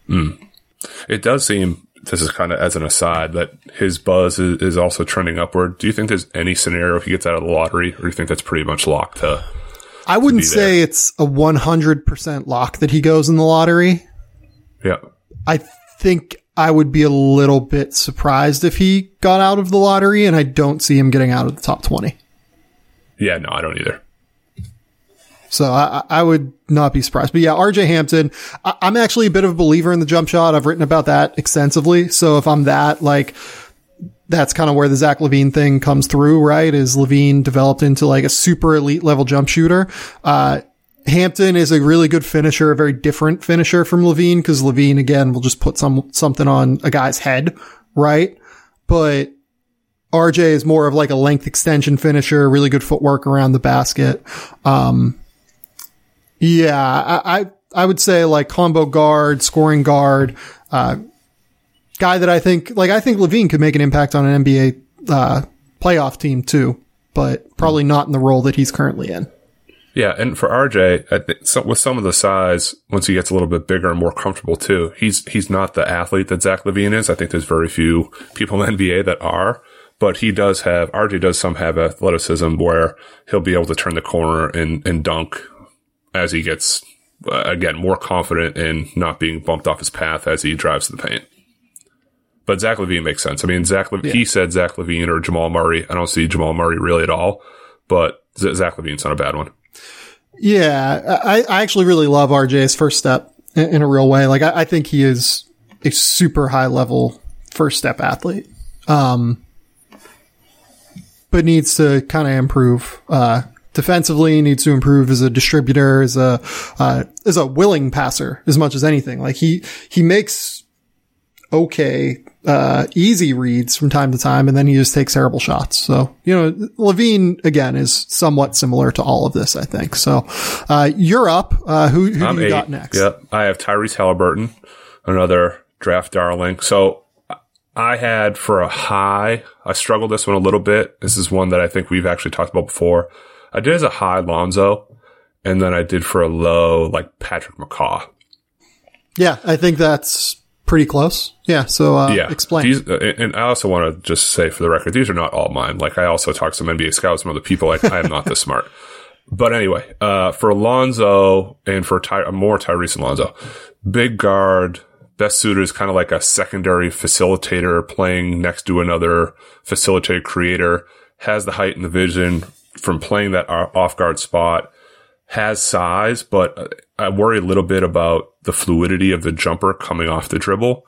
Mm. It does seem this is kind of as an aside that his buzz is, is, also trending upward. Do you think there's any scenario if he gets out of the lottery, or do you think that's pretty much locked to? I wouldn't to say it's a 100% lock that he goes in the lottery. Yeah. I think I would be a little bit surprised if he got out of the lottery, and I don't see him getting out of the top 20. Yeah, no, I don't either. So I, I, would not be surprised. But yeah, RJ Hampton, I, am actually a bit of a believer in the jump shot. I've written about that extensively. So if I'm that, like, that's kind of where the Zach LaVine thing comes through, right? Is LaVine developed into like a super elite level jump shooter? Uh, Hampton is a really good finisher, a very different finisher from LaVine because LaVine again will just put some something on a guy's head, right? But RJ is more of like a length extension finisher, really good footwork around the basket. Um, yeah, I, I, I would say like combo guard, scoring guard, uh, guy that I think, like, I think LaVine could make an impact on an NBA, uh, playoff team too, but probably not in the role that he's currently in. Yeah, and for RJ, with some of the size, once he gets a little bit bigger and more comfortable too, he's he's not the athlete that Zach LaVine is. I think there's very few people in NBA that are, but he does have RJ does some have athleticism where he'll be able to turn the corner and and dunk as he gets uh, again more confident in not being bumped off his path as he drives to the paint. But Zach LaVine makes sense. I mean, Zach Le- yeah. he said Zach LaVine or Jamal Murray. I don't see Jamal Murray really at all, but Z- Zach LaVine's not a bad one. Yeah, I, I actually really love RJ's first step in, in a real way. Like I, I, think he is a super high level first step athlete. Um, but needs to kind of improve, uh, defensively needs to improve as a distributor, as a uh, as a willing passer as much as anything. Like he he makes okay uh, easy reads from time to time, and then he just takes terrible shots. So you know, LaVine again is somewhat similar to all of this, I think. So uh, you're up. Uh, who, who do you eight. got next? Yep, I have Tyrese Halliburton, another draft darling. So I had for a high, I struggled this one a little bit. This is one that I think we've actually talked about before. I did as a high Lonzo, and then I did for a low like Patrick McCaw. Yeah, I think that's pretty close. Yeah. So uh, yeah, explain. These, uh, and I also want to just say for the record, these are not all mine. Like I also talked to some NBA scouts and other people. Like I am not this smart. [LAUGHS] But anyway, uh, for Lonzo and for Ty- more Tyrese Alonzo, big guard, best suited is kind of like a secondary facilitator playing next to another facilitator creator, has the height and the vision, from playing that off guard spot has size, but I worry a little bit about the fluidity of the jumper coming off the dribble.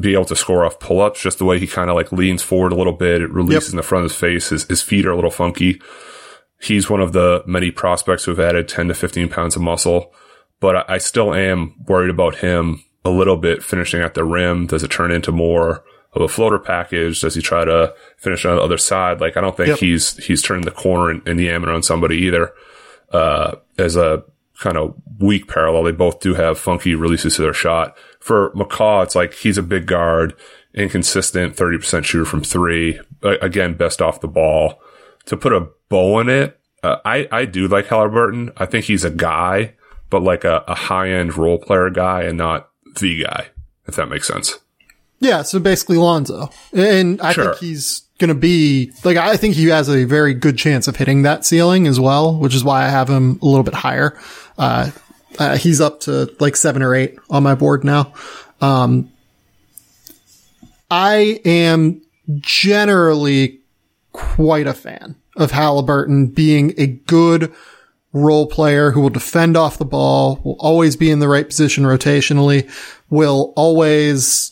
Be able to score off pull ups, just the way he kind of like leans forward a little bit. It releases yep. in the front of his face. His, his feet are a little funky. He's one of the many prospects who have added 10 to 15 pounds of muscle, but I, I still am worried about him a little bit finishing at the rim. Does it turn into more of a floater package? Does he try to finish on the other side? Like, I don't think yep. he's, he's turning the corner in, in the Yamming on somebody either. Uh, as a kind of weak parallel, they both do have funky releases to their shot. For McCaw, it's like he's a big guard, inconsistent, 30% shooter from three. Again, best off the ball. To put a bow on it, uh, I, I do like Halliburton. I think he's a guy, but like a, a high end role player guy and not the guy, if that makes sense. Yeah, so basically Lonzo. And I Sure. think he's going to be, like, I think he has a very good chance of hitting that ceiling as well, which is why I have him a little bit higher. Uh, uh, he's up to like seven or eight on my board now. Um, I am generally quite a fan of Halliburton being a good role player who will defend off the ball, will always be in the right position rotationally, will always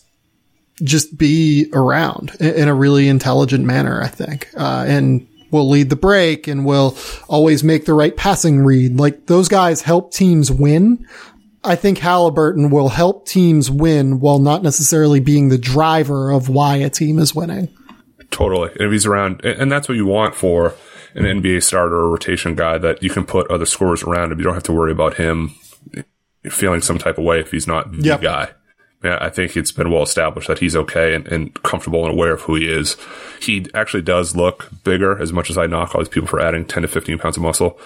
just be around in, a really intelligent manner, I think. Uh, and will lead the break and will always make the right passing read. Like those guys help teams win. I think Halliburton will help teams win while not necessarily being the driver of why a team is winning. Totally. And if he's around, and and that's what you want for an NBA starter or rotation guy that you can put other scorers around him. You don't have to worry about him feeling some type of way if he's not the Yep. guy. Yeah, I think it's been well established that he's okay and, and comfortable and aware of who he is. He actually does look bigger as much as I knock all these people for adding 10 to 15 pounds of muscle.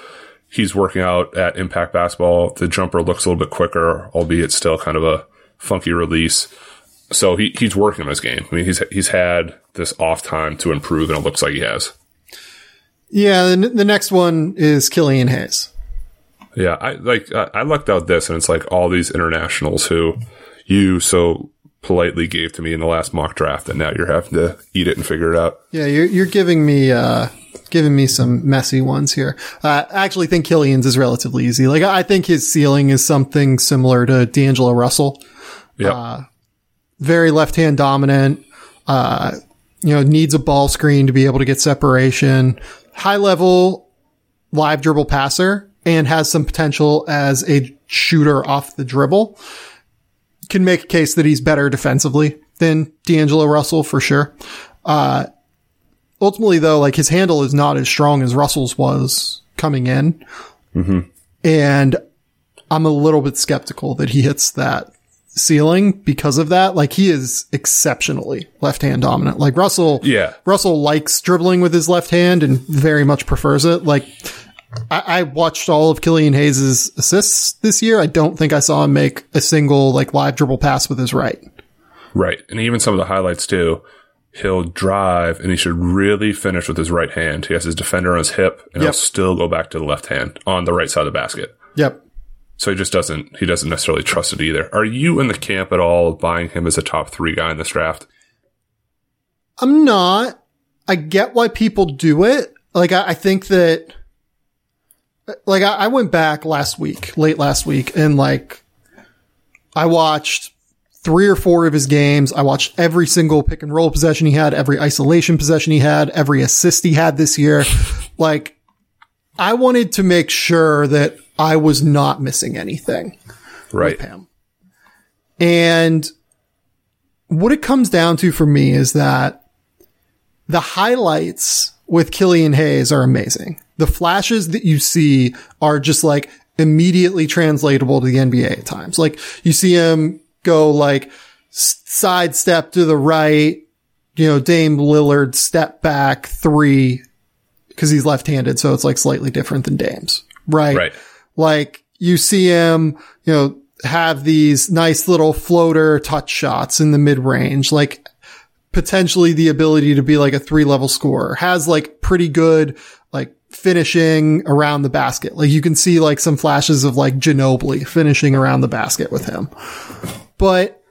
He's working out at impact basketball. The jumper looks a little bit quicker, albeit still kind of a funky release. So he, he's working on his game. I mean, he's, he's had this off time to improve and it looks like he has. Yeah, the, the next one is Killian Hayes. Yeah, I like I, I lucked out this, and it's like all these internationals who you so politely gave to me in the last mock draft, and now you're having to eat it and figure it out. Yeah, you're you're giving me uh giving me some messy ones here. Uh, I actually think Killian's is relatively easy. Like I think his ceiling is something similar to D'Angelo Russell. Yeah, Very left hand dominant. Uh, you know, needs a ball screen to be able to get separation. High level live dribble passer and has some potential as a shooter off the dribble. Can make a case that he's better defensively than D'Angelo Russell for sure. Uh, ultimately though, like his handle is not as strong as Russell's was coming in. And I'm a little bit skeptical that he hits that ceiling because of that. Like he is exceptionally left hand dominant. Like Russell, Yeah. Russell likes dribbling with his left hand and very much prefers it. Like I, I watched all of Killian Hayes' assists this year. I don't think I saw him make a single like live dribble pass with his right. right. And even some of the highlights too. He'll drive, and he should really finish with his right hand. He has his defender on his hip, and he'll still go back to the left hand on the right side of the basket. Yep. So he just doesn't he doesn't necessarily trust it either. Are you in the camp at all buying him as a top three guy in this draft? I'm not. I get why people do it. Like, I, I think that, like, I, I went back last week, late last week, and like, I watched three or four of his games. I watched every single pick and roll possession he had, every isolation possession he had, every assist he had this year. like, I wanted to make sure that I was not missing anything Right. him. And what it comes down to for me is that the highlights with Killian Hayes are amazing. The flashes that you see are just like immediately translatable to the NBA at times. Like you see him go like sidestep to the right, you know, Dame Lillard step back three because he's left-handed. So it's like slightly different than Dame's, right? Right. Like you see him, you know, have these nice little floater touch shots in the mid range, like potentially the ability to be like a three level scorer, has like pretty good, like finishing around the basket. Like you can see like some flashes of like Ginobili finishing around the basket with him. But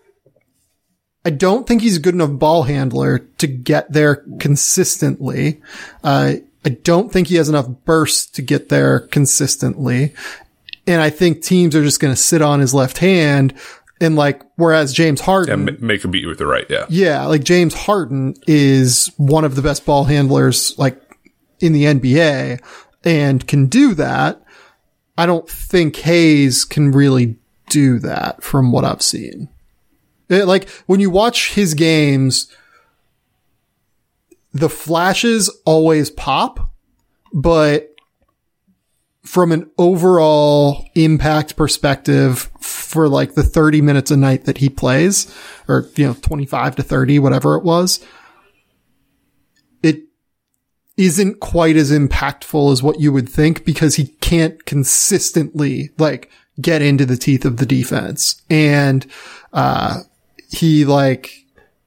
I don't think he's a good enough ball handler to get there consistently. Uh, I don't think he has enough burst to get there consistently. And I think teams are just going to sit on his left hand. And like, whereas James Harden, And make him beat you with the right. Yeah. yeah, like James Harden is one of the best ball handlers like in the NBA and can do that. I don't think Hayes can really do that from what I've seen. It- like when you watch his games, the flashes always pop, but from an overall impact perspective for like the 30 minutes a night that he plays or, you know, 25 to 30, whatever it was, it, isn't quite as impactful as what you would think because he can't consistently like get into the teeth of the defense. And, uh, he like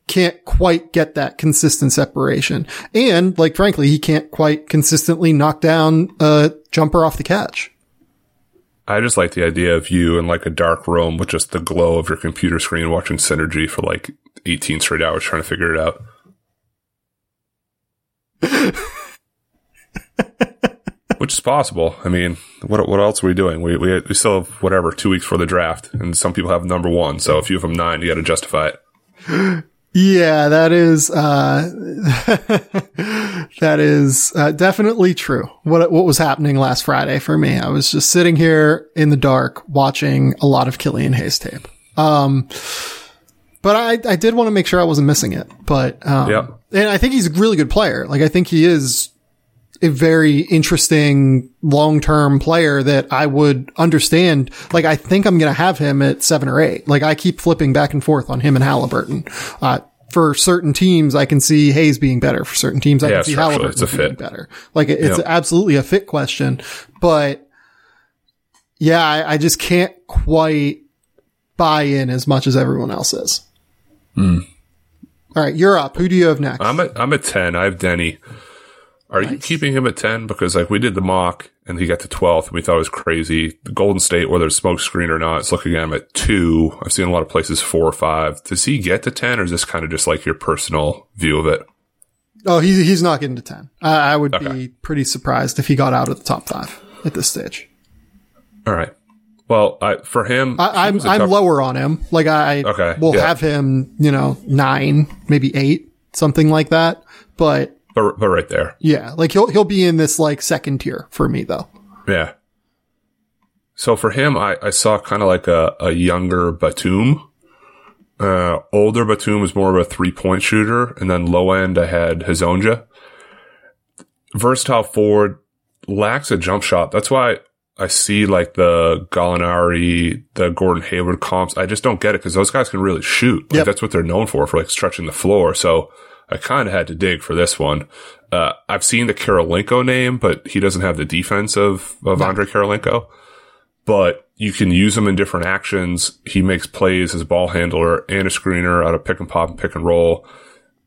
can't quite get that consistent separation. And like, frankly, he can't quite consistently knock down a jumper off the catch. I just like the idea of you in like a dark room with just the glow of your computer screen watching Synergy for like 18 straight hours trying to figure it out. [LAUGHS] Which is possible. I mean, what what else are we doing? We, we we still have whatever two weeks for the draft, and some people have number one. So if you have them nine, you got to justify it. [GASPS] Yeah, that is uh, [LAUGHS] that is uh, definitely true. What what was happening last Friday for me? I was just sitting here in the dark watching a lot of Killian Hayes tape. Um, but I I did want to make sure I wasn't missing it. But um, Yeah. and I think he's a really good player. Like I think he is a very interesting long-term player that I would understand. Like, I think I'm going to have him at seven or eight. Like, I keep flipping back and forth on him and Halliburton. Uh, for certain teams, I can see Hayes being better. For certain teams, I Yeah, can see Halliburton it's a being fit. better. Like, it- it's Yep. absolutely a fit question, but yeah, I, I just can't quite buy in as much as everyone else is. Hmm. All right, you're up. Who do you have next? I'm at I'm at ten. I have Deni. Are you keeping him at ten? Because like we did the mock and he got to twelfth, and we thought it was crazy. The Golden State, whether it's smoke screen or not, it's looking at him at two. I've seen a lot of places four or five. Does he get to ten, or is this kind of just like your personal view of it? Oh, he's he's not getting to ten. I, I would Okay. be pretty surprised if he got out of the top five at this stage. All right. Well, I, for him, I, he I'm was a I'm tough- lower on him. Like I Okay, we'll yeah. have him, you know, nine, maybe eight, something like that. But but, but right there. yeah, like he'll he'll be in this like second tier for me though. Yeah. So for him, I, I saw kind of like a, a younger Batum. Uh, older Batum was more of a three point shooter, and then low end I had Hezonja. Versatile forward, lacks a jump shot. That's why I see like the Gallinari, the Gordon Hayward comps. I just don't get it because those guys can really shoot. Like, Yep. That's what they're known for, for like stretching the floor. So I kind of had to dig for this one. Uh, I've seen the Kirilenko name, but he doesn't have the defense of, of Andre Kirilenko. But you can use him in different actions. He makes plays as a ball handler and a screener out of pick and pop and pick and roll.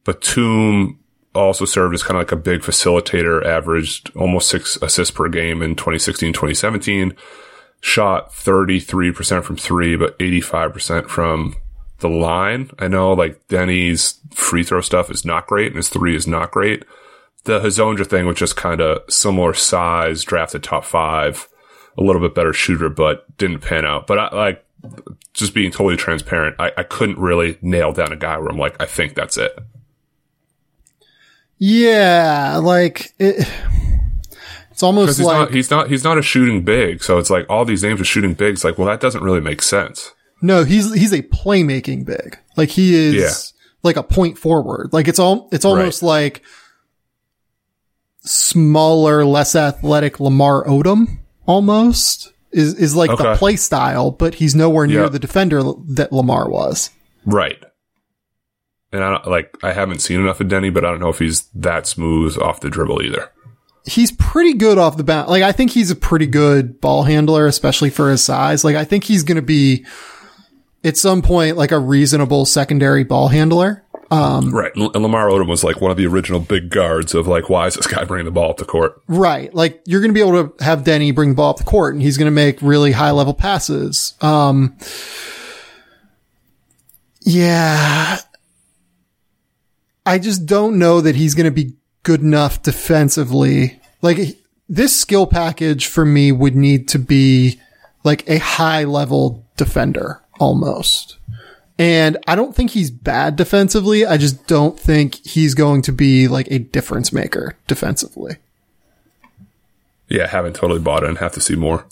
Batum also served as kind of like a big facilitator, averaged almost six assists per game in 2016, 2017. Shot 33% from three, but 85% from the line. I know like Deni's free throw stuff is not great and his three is not great. The Hezonja thing was just kind of similar size, drafted top five, a little bit better shooter, but didn't pan out. But I like just being totally transparent. I, I couldn't really nail down a guy where I'm like, I think that's it. Yeah, like it, it's almost he's like not, he's not, he's not a shooting big. So it's like all these names are shooting big. It's like, well, that doesn't really make sense. No, he's he's a playmaking big. Like he is Yeah. like a point forward. Like it's all it's almost like smaller, less athletic Lamar Odom almost is is like the Okay. play style, but he's nowhere near Yeah. the defender that Lamar was. Right. And I don't, like, I haven't seen enough of Deni, but I don't know if he's that smooth off the dribble either. He's pretty good off the bat. Like I think he's a pretty good ball handler, especially for his size. Like I think he's going to be at some point like a reasonable secondary ball handler. Um, right. And Lamar Odom was like one of the original big guards of like, why is this guy bringing the ball up the court? Right. Like you're going to be able to have Deni bring the ball up the court and he's going to make really high level passes. Um, yeah. I just don't know that he's going to be good enough defensively. Like this skill package for me would need to be like a high level defender almost. And I don't think he's bad defensively. I just don't think he's going to be like a difference maker defensively. Yeah, haven't totally bought in. Have to see more.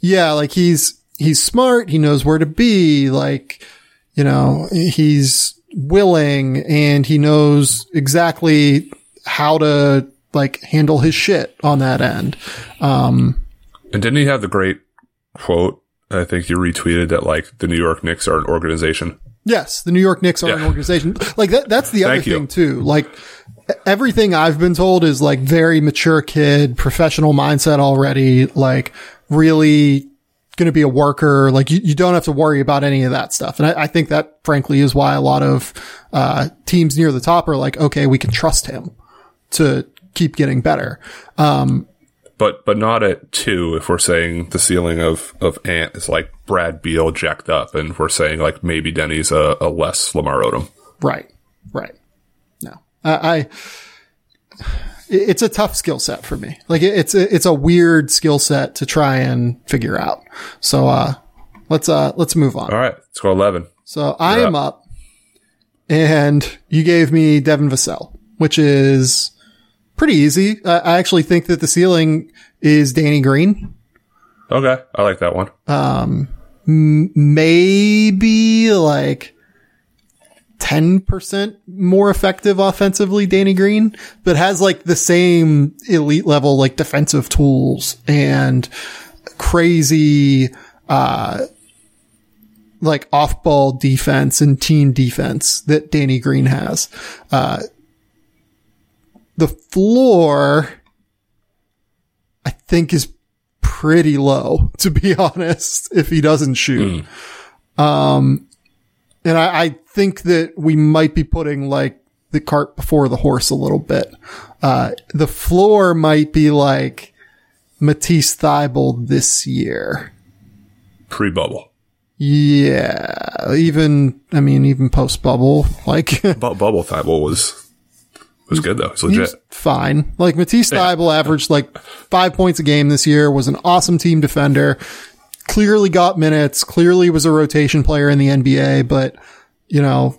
Yeah, like he's he's smart, he knows where to be, like you know, he's willing and he knows exactly how to like handle his shit on that end. Um And didn't he have the great quote? I think you retweeted that like the New York Knicks are an organization. yes, the New York Knicks are an organization. [LAUGHS] Like that that's the other thing too. Like everything I've been told is like very mature kid, professional mindset already, like really going to be a worker. Like you, you don't have to worry about any of that stuff. And I, I think that frankly is why a lot of, uh, teams near the top are like, okay, we can trust him to keep getting better. Um, but but not at two if we're saying the ceiling of of Ant is like Brad Beal jacked up, and we're saying like maybe Deni's a, a less Lamar Odom. Right, right. No, I. I it's a tough skill set for me. Like it's a, it's a weird skill set to try and figure out. So uh, let's uh let's move on. All right, let's go eleven. So I am up. up, and you gave me Devin Vassell, which is pretty easy. Uh, I actually think that the ceiling is Danny Green. Okay, I like that one. Um, m- maybe like ten percent more effective offensively, Danny Green, but has like the same elite level like defensive tools and crazy. Uh, like off ball defense and team defense that Danny Green has. Uh, the floor, I think is pretty low, [LAUGHS] to be honest, if he doesn't shoot. Mm. Um, and I, I, think that we might be putting like the cart before the horse a little bit. Uh, the floor might be like Matisse Thybulle this year. Pre bubble. Yeah. Even, I mean, even post [LAUGHS] bubble, like. bubble Thybulle was was good though. It's legit. fine. Like Matisse yeah. Thybulle averaged like five points a game this year, was an awesome team defender, clearly got minutes, clearly was a rotation player in the NBA, but you know,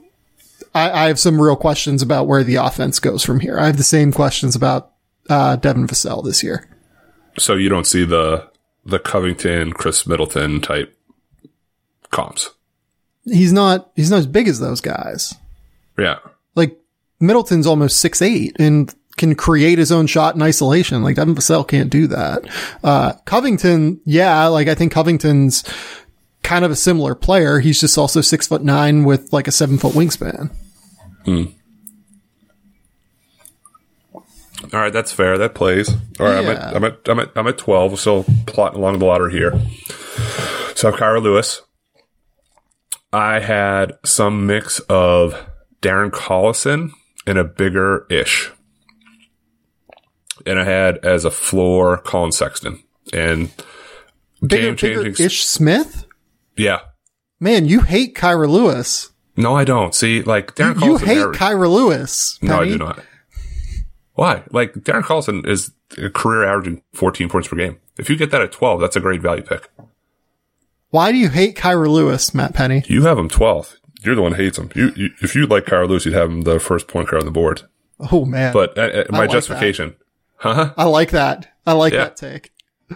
I, I have some real questions about where the offense goes from here. I have the same questions about, uh, Devin Vassell this year. So you don't see the, the Covington, Khris Middleton type comps. He's not, he's not as big as those guys. Yeah. Middleton's almost six eight and can create his own shot in isolation. Like Devin Vassell can't do that. Uh, Covington, yeah, like I think Covington's kind of a similar player. He's just also six foot nine with like a seven foot wingspan. Hmm. All right, that's fair. That plays. All right, yeah. I'm, at, I'm at I'm at I'm at twelve. We're still plotting along the ladder here. So Kira Lewis. I had some mix of Darren Collison and a bigger ish. And I had as a floor Collin Sexton and game changing Ish Smith. Yeah, man, you hate Kira Lewis. No, I don't. See, like Darren you, you hate Kira Lewis. Penny. No, I do not. Why? Like Darren Collison is a career averaging 14 points per game. If you get that at 12, that's a great value pick. Why do you hate Kira Lewis, Matt Penny? You have him 12th. You're the one who hates him. You, you if you like Kira Lewis, you'd have him the first point guard on the board. Oh man! But uh, uh my like justification, that. huh? I like that. I like yeah. that take.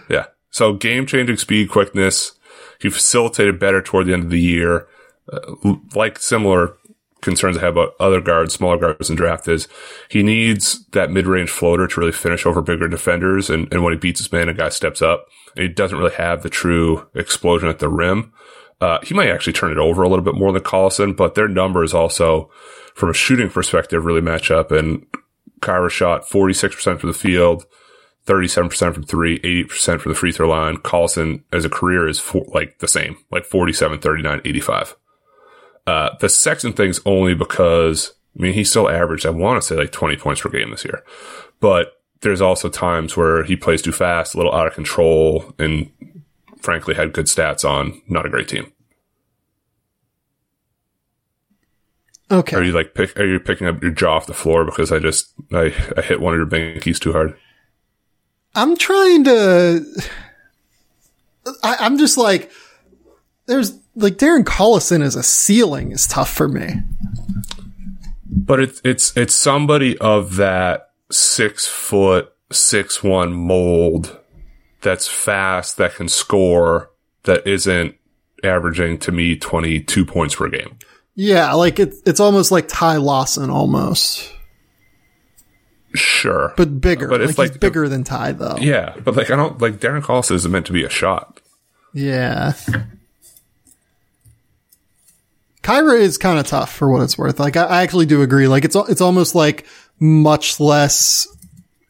Yeah. So game changing speed, quickness. He facilitated better toward the end of the year. Uh, like similar concerns I have about other guards, smaller guards in draft is he needs that mid range floater to really finish over bigger defenders. And, and when he beats his man, a guy steps up and he doesn't really have the true explosion at the rim. Uh, he might actually turn it over a little bit more than Collison, but their numbers also, from a shooting perspective, really match up. And Kira shot 46% from the field, 37% from three, 80% from the free throw line. Collison as a career is for, like the same, like 47, 39, 85. Uh, the Sexton thing's only because, I mean, he still averaged, I want to say like 20 points per game this year, but there's also times where he plays too fast, a little out of control, and frankly had good stats on not a great team. Okay. Are you like pick? Are you picking up your jaw off the floor because I just I, I hit one of your binkies too hard? I'm trying to. I, I'm just like, there's like Darren Collison as a ceiling is tough for me. But it's it's it's somebody of that six foot six one mold that's fast, that can score, that isn't averaging to me 22 points per game. Yeah, like it's it's almost like Ty Lawson almost. Sure. But bigger. But it's like, like bigger than Ty though. Yeah, but like I don't like Darren Collison isn't meant to be a shot. Yeah. Kira is kind of tough for what it's worth. Like I, I actually do agree. Like it's it's almost like much less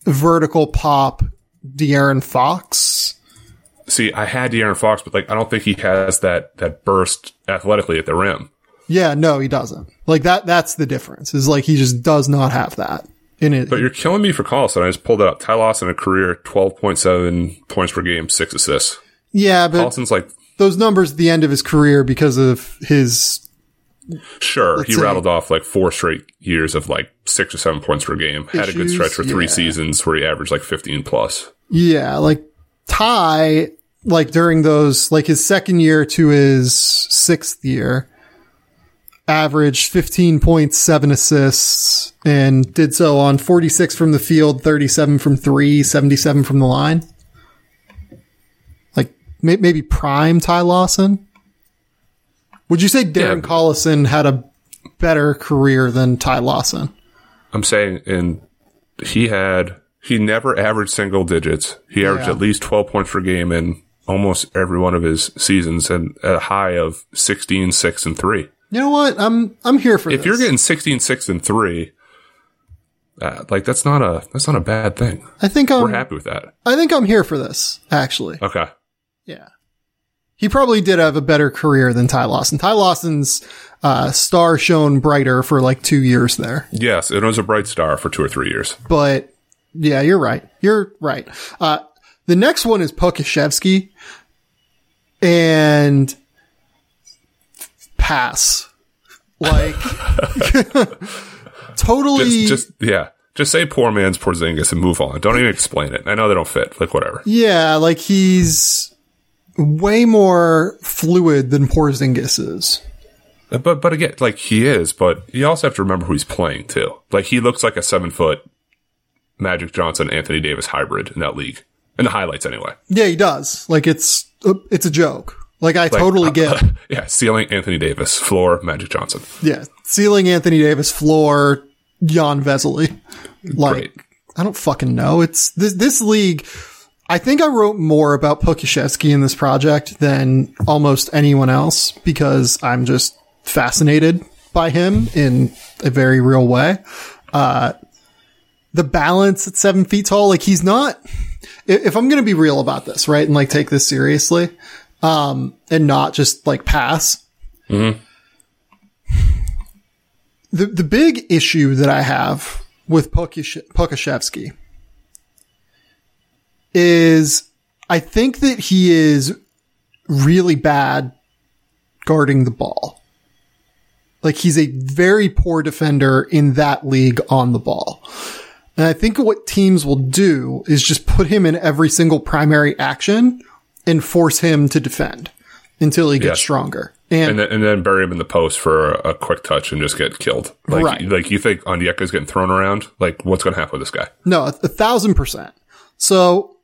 vertical pop De'Aaron Fox. See, I had De'Aaron Fox, but like I don't think he has that that burst athletically at the rim. Yeah, no, he doesn't. Like that that's the difference. Is like he just does not have that in it. But you're killing me for Collison. I just pulled it up. Ty Lawson a career twelve point seven points per game, six assists. yeah, but Collison's like those numbers at the end of his career because of his Sure, he say- rattled off like four straight years of like six or seven points per game. Had a good stretch for three yeah. seasons where he averaged like 15 plus. Yeah, like Ty, like during those, like his second year to his sixth year, averaged 15.7 assists and did so on 46 from the field, 37 from three, 77 from the line. Like may- maybe prime Ty Lawson. Would you say Darren Yeah. Collison had a better career than Ty Lawson? I'm saying, and he had, he never averaged single digits. He averaged Yeah. at least 12 points per game in almost every one of his seasons and at a high of 16, 6, and 3. You know what? I'm I'm here for If this. you're getting 16, 6, and 3, uh, like that's not a, that's not a bad thing. I think I'm We're happy with that. I think I'm here for this, actually. Okay. Yeah. He probably did have a better career than Ty Lawson. Ty Lawson's uh, star shone brighter for like two years there. Yes, it was a bright star for two or three years. But yeah, you're right. You're right. Uh, the next one is Pokusevski and pass. Like [LAUGHS] totally. Just, just yeah, just say poor man's Porzingis and move on. Don't even explain it. I know they don't fit. Like whatever. yeah, like he's way more fluid than Porzingis is. Uh, but but again, like he is. But you also have to remember who he's playing too. Like he looks like a seven foot Magic Johnson Anthony Davis hybrid in that league in the highlights anyway. Yeah, he does. Like it's uh, it's a joke. Like I totally uh, get. [LAUGHS] Yeah, ceiling Anthony Davis, floor Magic Johnson. Yeah, ceiling Anthony Davis, floor Jan Vesely. Like Great. I don't fucking know. It's this this league. I think I wrote more about Pokusevski in this project than almost anyone else because I'm just fascinated by him in a very real way. Uh, the balance at seven feet tall, like he's not. If I'm going to be real about this, right, and like take this seriously, um, and not just like pass, the the big issue that I have with Pokusevski is I think that he is really bad guarding the ball. Like he's a very poor defender in that league on the ball. And I think what teams will do is just put him in every single primary action and force him to defend until he gets Yes. stronger. And, And then, and then bury him in the post for a, a quick touch and just get killed. Like, Right. like you think Onyeka's getting thrown around? Like, what's going to happen with this guy? No, a, a thousand percent. So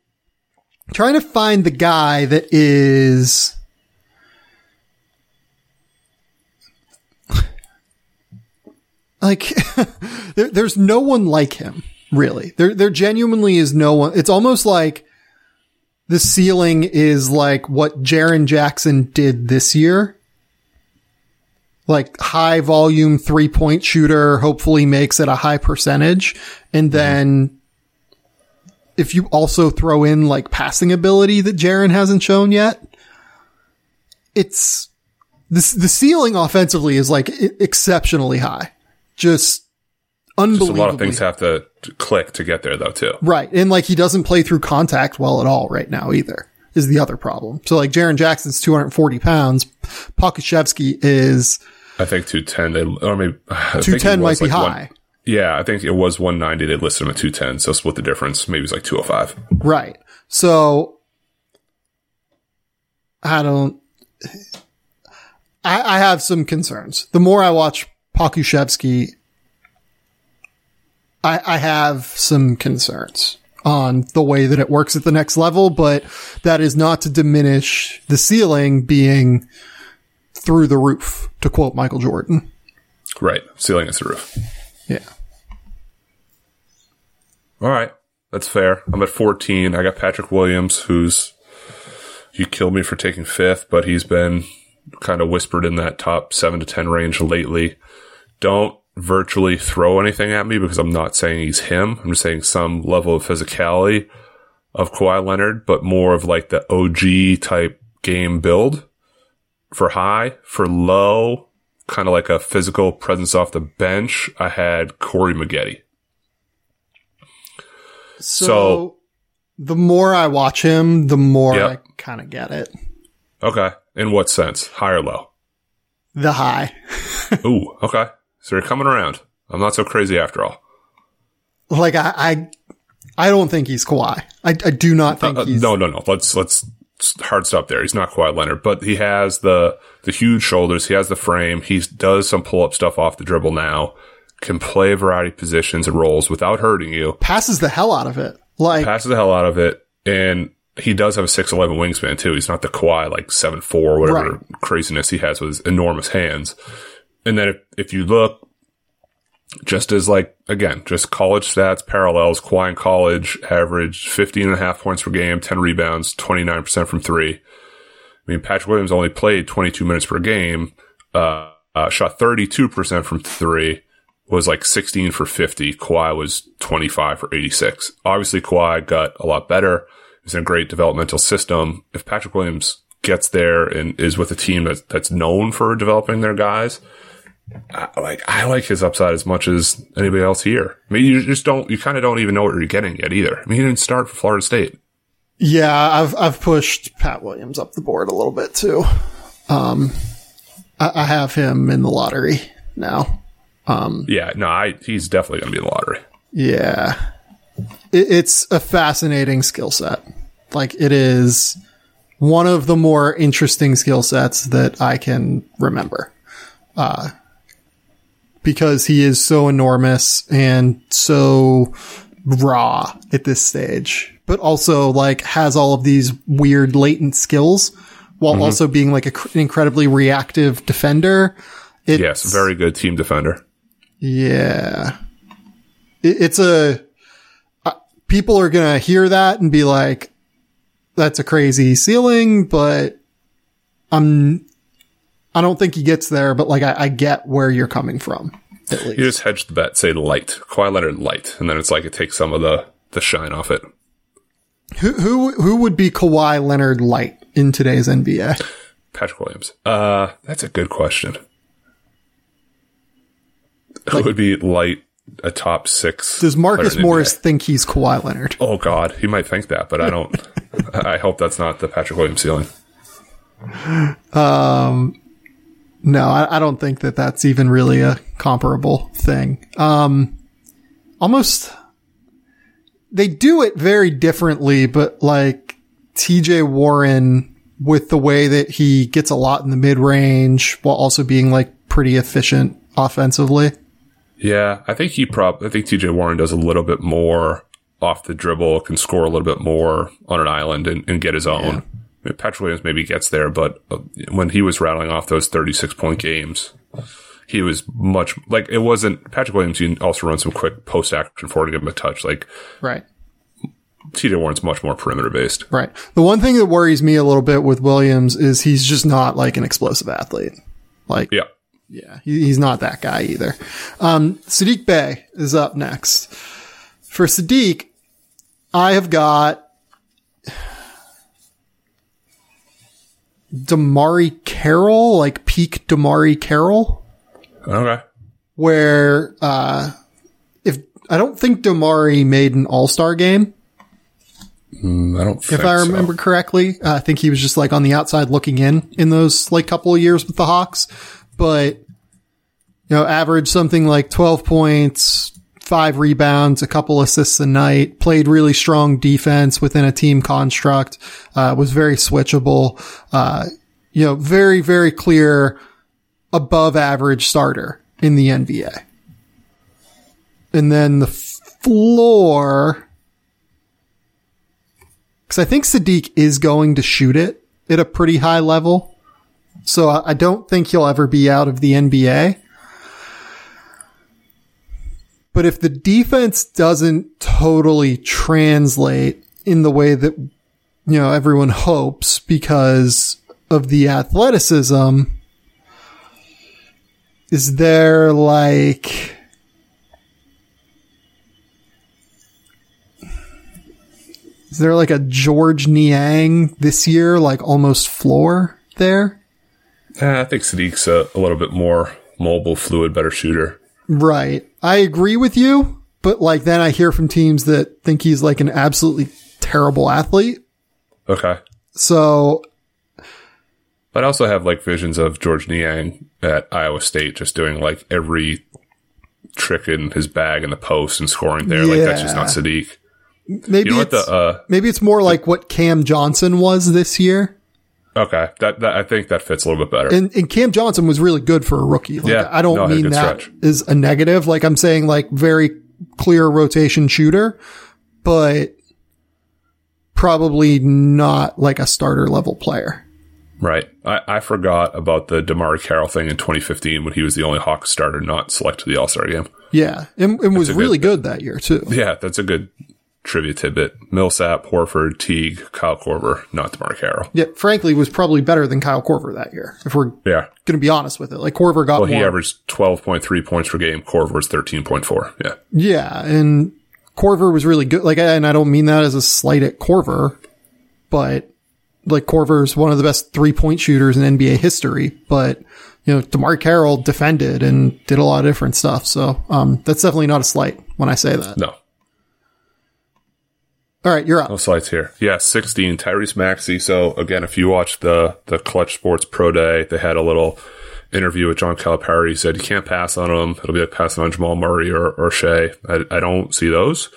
trying to find the guy that is like [LAUGHS] there, there's no one like him, really. There there genuinely is no one. It's almost like the ceiling is like what Jaren Jackson did this year. Like high volume three point shooter, hopefully makes it a high percentage. And mm-hmm. then if you also throw in like passing ability that Jaren hasn't shown yet, it's this, the ceiling offensively is like exceptionally high. Just unbelievable. Just a lot of things have to click to get there, though, too. Right. And like he doesn't play through contact well at all right now either is the other problem. So like Jaren Jackson's 240 pounds. Pokusevski is I think 210, they, or maybe, I think it 210 might was be like one- high. Yeah, I think it was 190. They listed him at 210. So split the difference. Maybe it's like 205. Right. So I don't, I, I have some concerns. The more I watch Pokusevski, I, I have some concerns on the way that it works at the next level, but that is not to diminish the ceiling being through the roof, to quote Michael Jordan. Right. Ceiling is the roof. Yeah. All right. That's fair. I'm at 14. I got Patrick Williams, who's, you killed me for taking fifth, but he's been kind of whispered in that top seven to 10 range lately. Don't virtually throw anything at me because I'm not saying he's him. I'm just saying some level of physicality of Kawhi Leonard, but more of like the OG type game build for high, for low, kind of like a physical presence off the bench. I had Corey Maggette. So, So- the more I watch him, the more Yep. I kind of get it. Okay. In what sense? High or low? The high. [LAUGHS] Ooh, okay. So you're coming around. I'm not so crazy after all. Like I, I, I don't think he's Kawhi. I, I do not think Uh, he's. no, no, no. Let's let's hard stop there. He's not Kawhi Leonard, but he has the the huge shoulders. He has the frame. He does some pull up stuff off the dribble now. Can play a variety of positions and roles without hurting you. passes the hell out of it. Like Passes the hell out of it, and he does have a six eleven wingspan too. He's not the Kawhi like seven four whatever Right. craziness he has with his enormous hands. And then if if you look just as like again, just college stats, parallels, Kawhi in college averaged 15 and a half points per game, 10 rebounds, 29% from three. I mean, Patrick Williams only played 22 minutes per game, uh, uh, shot 32% from three, was like 16 for 50. Kawhi was 25 for 86. Obviously, Kawhi got a lot better. He's in a great developmental system. If Patrick Williams gets there and is with a team that's, that's known for developing their guys, I, like I like his upside as much as anybody else here. I mean, you just don't, you kind of don't even know what you're getting yet either. I mean, he didn't start for Florida State. Yeah, I've I've pushed Pat Williams up the board a little bit too. Um, I, I have him in the lottery now. Yeah, no, I he's definitely going to be in the lottery. Yeah, it, it's a fascinating skill set. Like it is one of the more interesting skill sets that I can remember. Uh, because he is so enormous and so raw at this stage, but also like has all of these weird latent skills while also being like a, cr- an incredibly reactive defender. It's, Yes, very good team defender. Yeah. It, it's a, uh, people are going to hear that and be like, that's a crazy ceiling, but I'm, I don't think he gets there, but like I, I get where you're coming from. At least. You just hedge the bet, say light, Kawhi Leonard light, and then it's like it takes some of the the shine off it. Who, who, who would be Kawhi Leonard light in today's NBA? Patrick Williams. Uh, that's a good question. Who would be light a top six? Does Marcus player in the Morris think he's Kawhi Leonard? Oh God, he might think that, but I don't. [LAUGHS] I hope that's not the Patrick Williams ceiling. Um, No, I, I don't think that that's even really a comparable thing. Um, almost, they do it very differently, but like TJ Warren with the way that he gets a lot in the mid range while also being like pretty efficient offensively. Yeah, I think he prob. I think T.J. Warren does a little bit more off the dribble, can score a little bit more on an island and, and get his own. I mean, Patrick Williams maybe gets there, but uh, when he was rattling off those thirty-six point games, he was much like it wasn't Patrick Williams. You also run some quick post action for to give him a touch. Like Right. T.J. Warren's much more perimeter based. Right. The one thing that worries me a little bit with Williams is he's just not like an explosive athlete. Like, Yeah, Yeah, he, he's not that guy either. Um, Sadiq Bey is up next. For Sadiq, I have got DeMarre Carroll, like peak DeMarre Carroll, okay. where uh, if I don't think DeMarre made an All Star game, Mm, I don't. if I remember correctly. Uh, I think he was just like on the outside looking in in those like couple of years with the Hawks, but you know, averaged something like 12 points, five rebounds, a couple assists a night, played really strong defense within a team construct, uh, was very switchable, uh, you know, very, very clear above average starter in the NBA. And then the floor, because I think Sadiq is going to shoot it at a pretty high level. So I don't think he'll ever be out of the NBA. But if the defense doesn't totally translate in the way that, you know, everyone hopes because of the athleticism, is there like is there like a George Niang this year, like almost floor there? Eh, I think Sadiq's a, a little bit more mobile, fluid, better shooter. Right. I agree with you, but like then I hear from teams that think he's like an absolutely terrible athlete. Okay. So But I also have like visions of George Niang at Iowa State just doing like every trick in his bag in the post and scoring there. Like that's just not Sadiq. maybe You know it's, the uh maybe it's more like what Cam Johnson was this year. Okay. That, that I think that fits a little bit better. And, and Cam Johnson was really good for a rookie. Like, Yeah. I don't No, mean that stretch. is a negative. Like I'm saying like very clear rotation shooter, but probably not like a starter level player. Right. I, I forgot about the DeMarre Carroll thing in 2015 when he was the only Hawks starter not selected to the All Star game. Yeah. And, and was a good- really good that year too. Yeah, that's a good trivia tidbit. Millsap, Horford, Teague, Kyle Korver, not DeMarre Carroll. Yeah. Frankly, was probably better than Kyle Korver that year. If we're Yeah. going to be honest with it, like Korver got Well, he averaged 12.3 points per game. Korver was 13.4. Yeah. Yeah, and Korver was really good. Like, and I don't mean that as a slight at Korver, but like Korver is one of the best three point shooters in NBA history. But you know, DeMarre Carroll defended and did a lot of different stuff. So, um, that's definitely not a slight when I say that. No. All right, you're up. No slides here. Yeah, 16, Tyrese Maxey. So again, if you watch the, the Clutch Sports Pro Day, they had a little interview with John Calipari. He said you can't pass on him. It'll be like passing on Jamal Murray or, or Shai. I, I don't see those.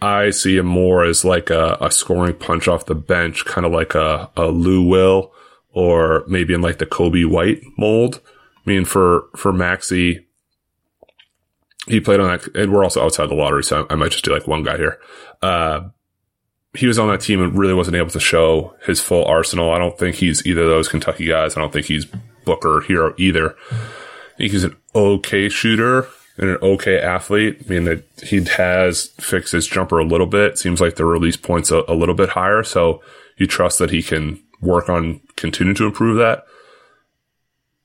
I see him more as like a, a scoring punch off the bench, kind of like a, a Lou Will or maybe in like the Coby White mold. I mean, for, for Maxey, he played on that, and we're also outside the lottery, so I might just do like one guy here. Uh, he was on that team and really wasn't able to show his full arsenal. I don't think he's either of those Kentucky guys. I don't think he's Booker Herro either. I think he's an okay shooter and an okay athlete. I mean, that he has fixed his jumper a little bit. Seems like the release point's a, a little bit higher. So you trust that he can work on continue to improve that.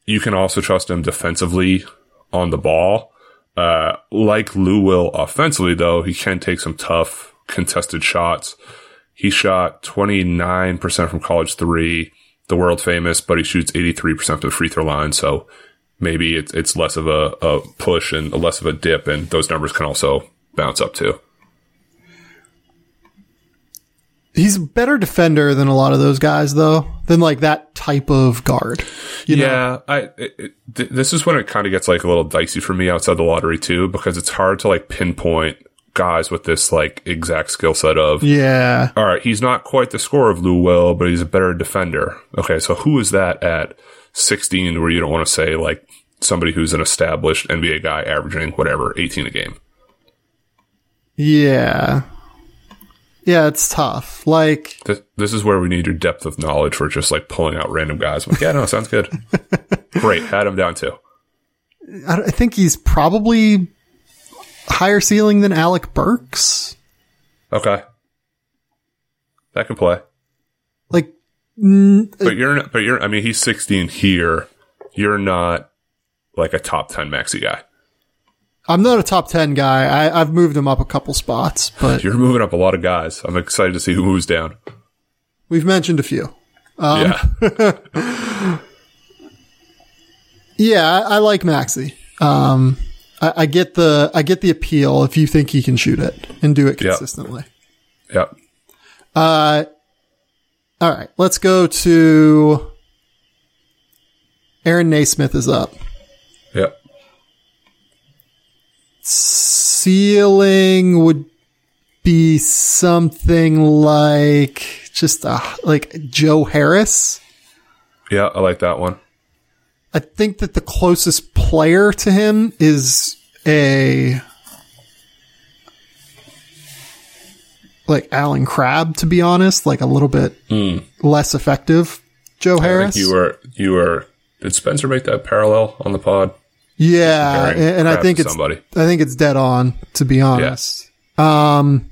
You can also trust him defensively on the ball. Uh, like Lou will offensively though, he can take some tough contested shots. He shot 29% from college three, the world famous, but he shoots 83% from the free throw line. So maybe it's, it's less of a, a push and less of a dip. And those numbers can also bounce up too. He's a better defender than a lot of those guys, though, than like that type of guard. You know? yeah, I it, it, th- this is when it kind of gets like a little dicey for me outside the lottery too, because it's hard to like pinpoint guys with this like exact skill set of Yeah. all right, he's not quite the scorer of Lou Will, but he's a better defender. Okay, so who is that at 16 where you don't want to say like somebody who's an established NBA guy averaging whatever, 18 a game? Yeah. Yeah, it's tough. Like, This, this is where we need your depth of knowledge for just like pulling out random guys. I'm like, yeah, no, sounds good. [LAUGHS] Great, had him down too. I, I think he's probably higher ceiling than Alec Burks. Okay. That can play. Like, mm, But you're not, but you're, I mean, he's 16 here. You're not like a top 10 Maxey guy. I'm not a top 10 guy. I, I've moved him up a couple spots, but You're moving up a lot of guys. I'm excited to see who moves down. we've mentioned a few. yeah. [LAUGHS] Yeah, I, I like Maxey. Um, I, I get the I get the appeal if you think he can shoot it and do it consistently. Yep. Uh, all right, let's go to Aaron Nesmith is up. Yep. Ceiling would be something like just a, like Joe Harris. Yeah, I like that one. I think that the closest player to him is a like Allen Crabbe, to be honest, like a little bit less effective. Joe. I Harris. think you were you were did Spencer make that parallel on the pod? yeah, and, and I think it's somebody. I think it's dead on, to be honest. Um,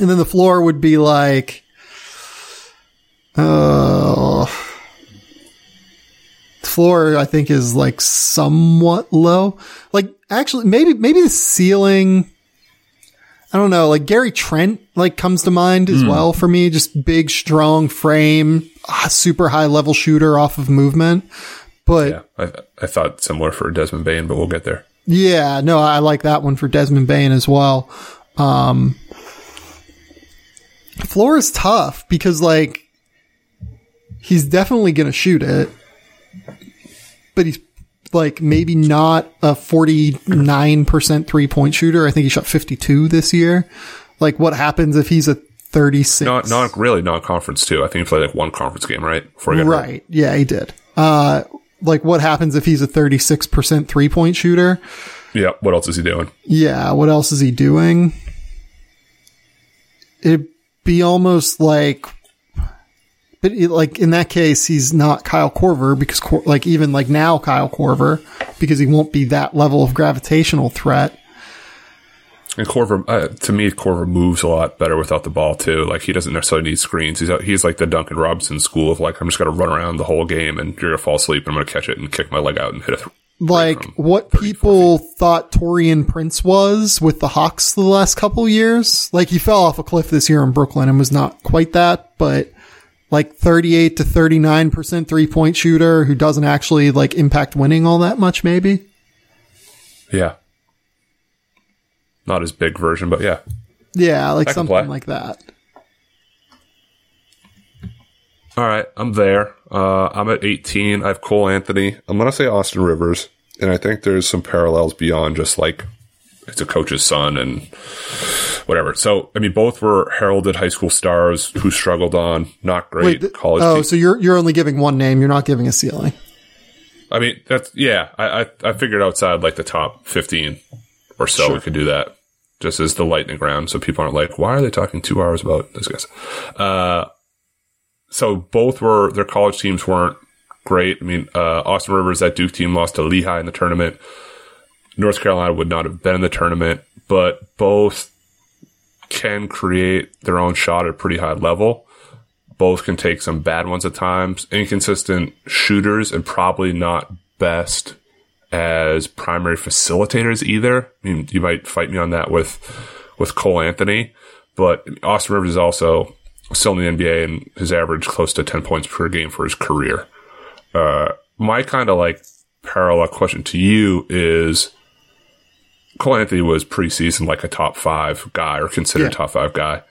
and then the floor would be like, uh, floor, I think, is like somewhat low. Like, actually, maybe, maybe the ceiling, I don't know, like Gary Trent, like comes to mind as well for me. Just big, strong frame, ah, super high level shooter off of movement. But Yeah, I, I thought similar for Desmond Bane, but we'll get there. yeah, no, I like that one for Desmond Bane as well. Um, floor is tough because like he's definitely going to shoot it, but he's like maybe not a 49% three point shooter. I think he shot 52 this year. Like what happens if he's a 36? Not, not really non-conference too. I think he played like one conference game, right? Got hurt. right. Yeah, he did. Uh, like what happens if he's a 36% three point shooter? Yeah. What else is he doing? Yeah, what else is he doing? It'd be almost like, but it, like in that case, he's not Kyle Korver because Cor- like even like now Kyle Korver because he won't be that level of gravitational threat. And Korver, uh, to me, Korver moves a lot better without the ball too. Like he doesn't necessarily need screens. He's he's like the Duncan Robinson school of like I'm just gonna run around the whole game and you're gonna fall asleep and I'm gonna catch it and kick my leg out and hit it. Like what people thought Taurean Prince was with the Hawks the last couple years. Like he fell off a cliff this year in Brooklyn and was not quite that, but like 38 to 39% three point shooter who doesn't actually like impact winning all that much, maybe. Yeah. Not his big version, but yeah. Yeah, like something play. like that. All right, I'm there. Uh, I'm at 18. I have Cole Anthony. I'm gonna say Austin Rivers, and I think there's some parallels beyond just like it's a coach's son and whatever. So I mean, both were heralded high school stars who struggled on not great th- college. oh, teams. so you're you're only giving one name. You're not giving a ceiling. I mean, that's yeah. I I, I figured outside like the top 15 or so we could do that. Just as the lightning round, so people aren't like, why are they talking two hours about this guys? Uh, so both were their college teams weren't great. I mean, uh, Austin Rivers, that Duke team lost to Lehigh in the tournament. North Carolina would not have been in the tournament, but both can create their own shot at a pretty high level. Both can take some bad ones at times. Inconsistent shooters and probably not best as primary facilitators either. I mean, you might fight me on that with with Cole Anthony, but Austin Rivers is also still in the NBA and his average close to 10 points per game for his career. Uh, my kind of like parallel question to you is Cole Anthony was preseason like a top five guy or considered Yeah. top five guy.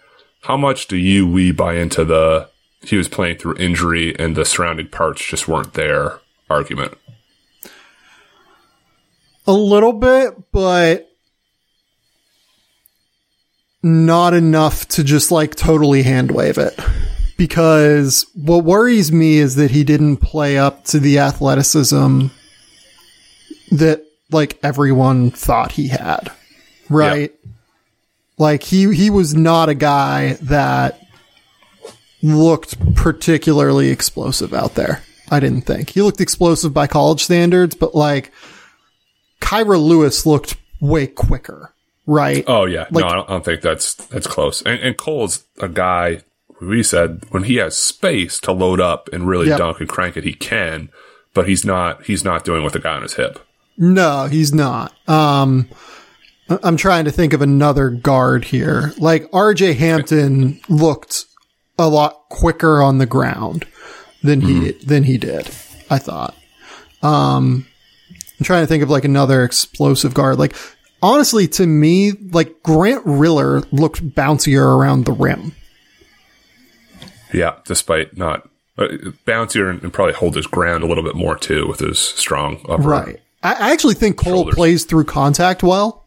How much do you, we buy into the he was playing through injury and the surrounding parts just weren't there argument? A little bit, but not enough to just like totally hand wave it. Because what worries me is that he didn't play up to the athleticism that like everyone thought he had. Right? Like he he was not a guy that looked particularly explosive out there. I didn't think. He looked explosive by college standards, but like Kira Lewis looked way quicker, right? Oh yeah, Like- no, I don't, I don't think that's that's close. And, and Cole's a guy. We said when he has space to load up and really Yep. dunk and crank it, he can. But he's not. He's not doing with the guy on his hip. No, he's not. Um, I'm trying to think of another guard here. Like RJ Hampton looked a lot quicker on the ground than he than he did. I thought. Um, I'm trying to think of like another explosive guard. Like honestly, to me, like Grant Riller looked bouncier around the rim. Yeah, despite not uh, bouncier and, and probably hold his ground a little bit more too with his strong upper. Right. I actually think Cole Shoulders. plays through contact well.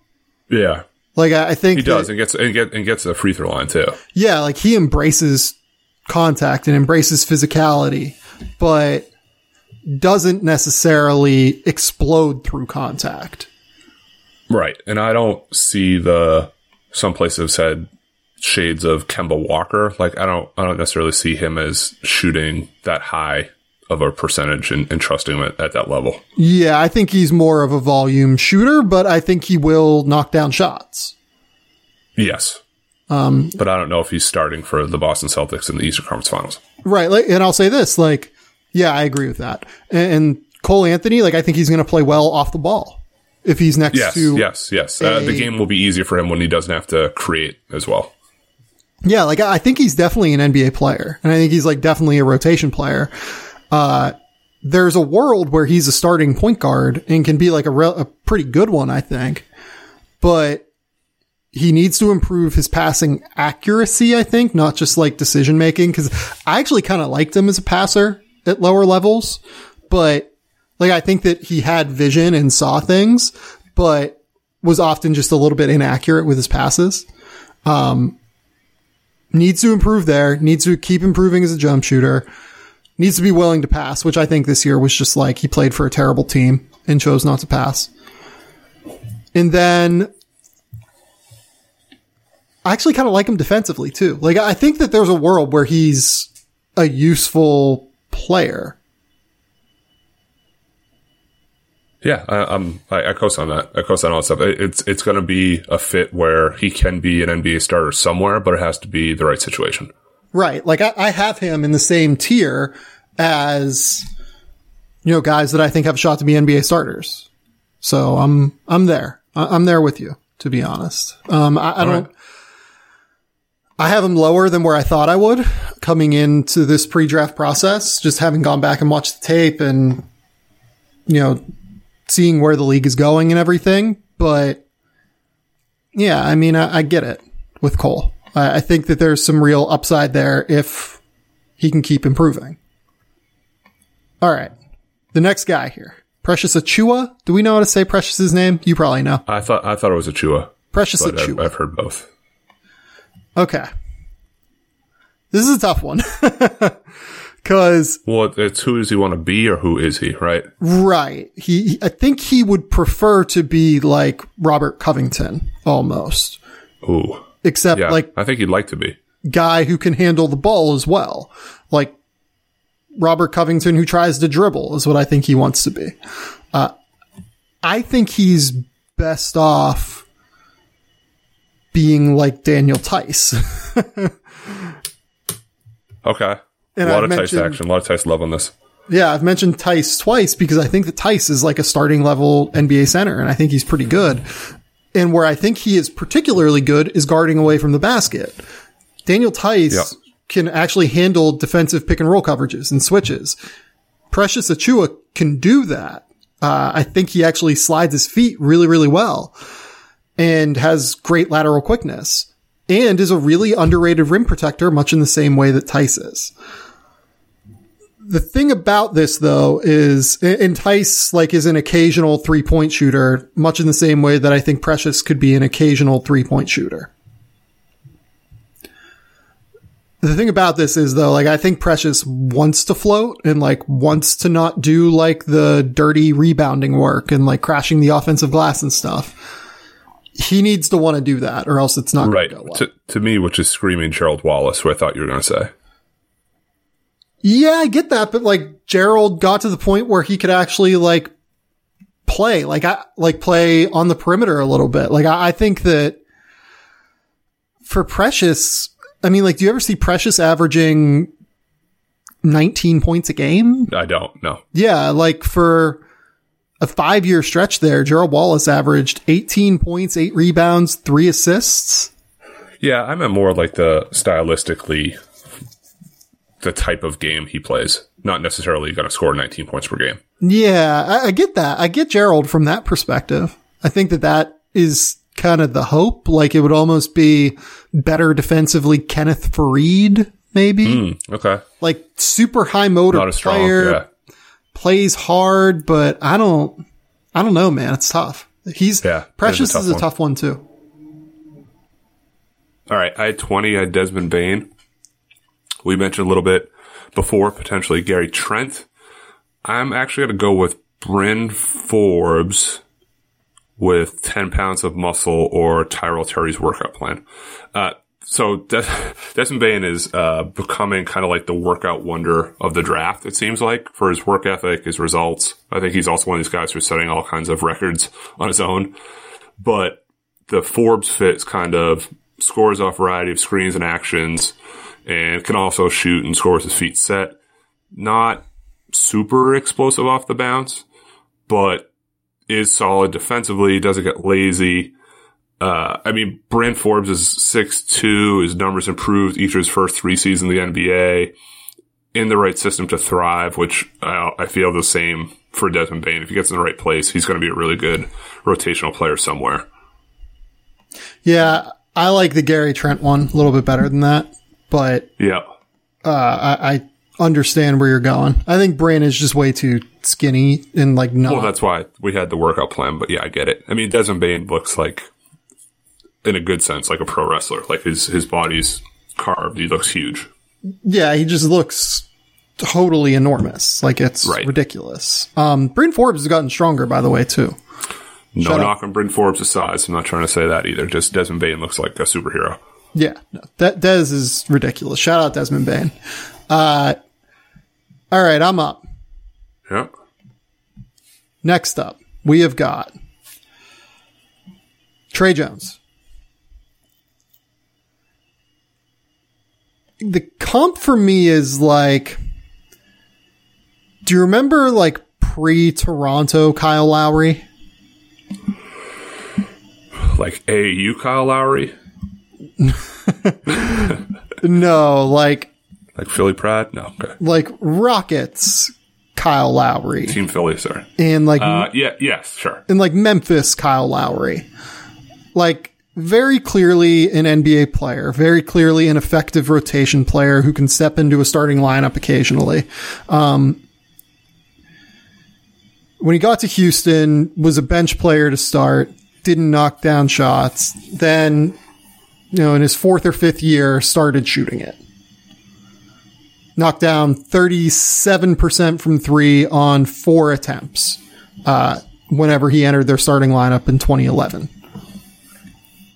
Yeah, Like I I think he does, that- and gets and get and gets the free throw line too. yeah, like he embraces contact and embraces physicality, but doesn't necessarily explode through contact. Right, and I don't see the some places have said shades of Kemba Walker. Like I don't I don't necessarily see him as shooting that high of a percentage and, and trusting him at, at that level. Yeah, I think he's more of a volume shooter, but I think he will knock down shots. Yes. Um, but I don't know if he's starting for the Boston Celtics in the Eastern Conference Finals. Right. Like, and I'll say this, like, yeah, I agree with that. And, and Cole Anthony, like I think he's going to play well off the ball if he's next Yes, to yes, yes. Uh, the game will be easier for him when he doesn't have to create as well. Yeah, like I think he's definitely an NBA player, and I think he's like definitely a rotation player. Uh, there's a world where he's a starting point guard and can be like a, re- a pretty good one, I think. But he needs to improve his passing accuracy, I think, not just like decision making. Cause I actually kind of liked him as a passer at lower levels, but like I think that he had vision and saw things, but was often just a little bit inaccurate with his passes needs to improve there, needs to keep improving as a jump shooter, needs to be willing to pass, which I think this year was just like he played for a terrible team and chose not to pass. And then I actually kind of like him defensively too. Like I think that there's a world where he's a useful player. Yeah, I, I'm. I, I co-sign that. I co-sign all that stuff. It, it's it's going to be a fit where he can be an NBA starter somewhere, but it has to be the right situation. Right. Like I, I have him in the same tier as, you know, guys that I think have a shot to be NBA starters. So I'm, I'm there. I, I'm there with you, to be honest. Um, I, I don't, right. I have him lower than where I thought I would coming into this pre-draft process, just having gone back and watched the tape and, you know, seeing where the league is going and everything. But yeah, I mean, I, I get it with Cole. I, I think that there's some real upside there if he can keep improving. All right. The next guy here. Precious Achiuwa. Do we know how to say Precious's name? You probably know. I thought I thought it was a Chua, Precious but I've, Achiuwa. I've heard both. Okay. This is a tough one. [LAUGHS] Cause, Well, it's who does he want to be or who is he, right? right. He- I think he would prefer to be like Robert Covington almost, Ooh, except yeah. like I think he'd like to be. guy who can handle the ball as well. Like Robert Covington who tries to dribble is what I think he wants to be. Uh, I think he's best off being like Daniel Theis. [LAUGHS] Okay. And a lot I've of Theis action, a lot of Theis love on this. yeah, I've mentioned Theis twice because I think that Theis is like a starting level NBA center and I think he's pretty good. And where I think he is particularly good is guarding away from the basket. Daniel Theis Yeah. can actually handle defensive pick and roll coverages and switches. Precious Achiuwa can do that. Uh, I think he actually slides his feet really, really well and has great lateral quickness and is a really underrated rim protector, much in the same way that Theis is. The thing about this though is, entice like is an occasional three point shooter, much in the same way that I think Precious could be an occasional three point shooter. The thing about this is though, like I think Precious wants to float and like wants to not do like the dirty rebounding work and like crashing the offensive glass and stuff. He needs to want to do that or else it's not Right. well. To, to me, which is screaming Gerald Wallace, who I thought you were going to say. Yeah, I get that, but like Gerald got to the point where he could actually like play, like I like play on the perimeter a little bit. Like I, I think that for Precious, I mean, like, do you ever see Precious averaging 19 points a game? I don't know. Yeah, like for a five year stretch there, Gerald Wallace averaged 18 points, eight rebounds, three assists. Yeah, I meant more like the stylistically, the type of game he plays. Not necessarily going to score 19 points per game. Yeah, I, I get that. I get Gerald from that perspective. I think that that is kind of the hope. Like it would almost be better defensively Kenneth Faried, maybe. Hmm, okay. Like super high motor Not as strong. player, Yeah. plays hard, but I don't, I don't know, man. It's tough. He's Yeah, it is a Precious tough is a one. tough one too. All right. I had 20. I had Desmond Bane. We mentioned a little bit before, potentially Gary Trent. I'm actually going to go with Bryn Forbes with 10 pounds of muscle or Tyrell Terry's workout plan. Uh, so Des- [LAUGHS] Desmond Bane is uh, becoming kind of like the workout wonder of the draft, it seems like, for his work ethic, his results. I think he's also one of these guys who's setting all kinds of records on his own. But the Forbes fits kind of scores off a variety of screens and actions and can also shoot and score with his feet set. Not super explosive off the bounce, but is solid defensively, doesn't get lazy. Uh, I mean, Bryn Forbes is 6'2", his numbers improved each of his first three seasons in the NBA. In the right system to thrive, which I, I feel the same for Desmond Bane. If he gets in the right place, he's going to be a really good rotational player somewhere. Yeah, I like the Gary Trent one a little bit better than that, but Yeah. uh, I, I understand where you're going. I think Brain is just way too skinny and like not. Well, that's why we had the workout plan, but yeah, I get it. I mean, Desmond Bane looks like, in a good sense, like a pro wrestler. Like his, his body's carved. He looks huge. yeah, he just looks totally enormous. Like it's Right. ridiculous. Um, Bryn Forbes has gotten stronger, by the way, too. No Shut up. on Bryn Forbes' size. I'm not trying to say that either. Just Desmond Bane looks like a superhero. Yeah, no, that Des is ridiculous. Shout out Desmond Bane. Uh, all right, I'm up. Yeah. Next up, we have got Tre Jones. The comp for me is like, do you remember like pre Toronto Kyle Lowry? Like AAU Kyle Lowry, [LAUGHS] No, like like Philly Pratt. No, okay. like Rockets Kyle Lowry Team Philly, sorry. and like Uh, yeah, yes, sure. and like Memphis Kyle Lowry. Like very clearly an NBA player, very clearly an effective rotation player who can step into a starting lineup occasionally. Um, when he got to Houston, was a bench player to start, didn't knock down shots. Then, you know, in his fourth or fifth year, started shooting it. Knocked down 37% from three on four attempts uh, whenever he entered their starting lineup in 2011.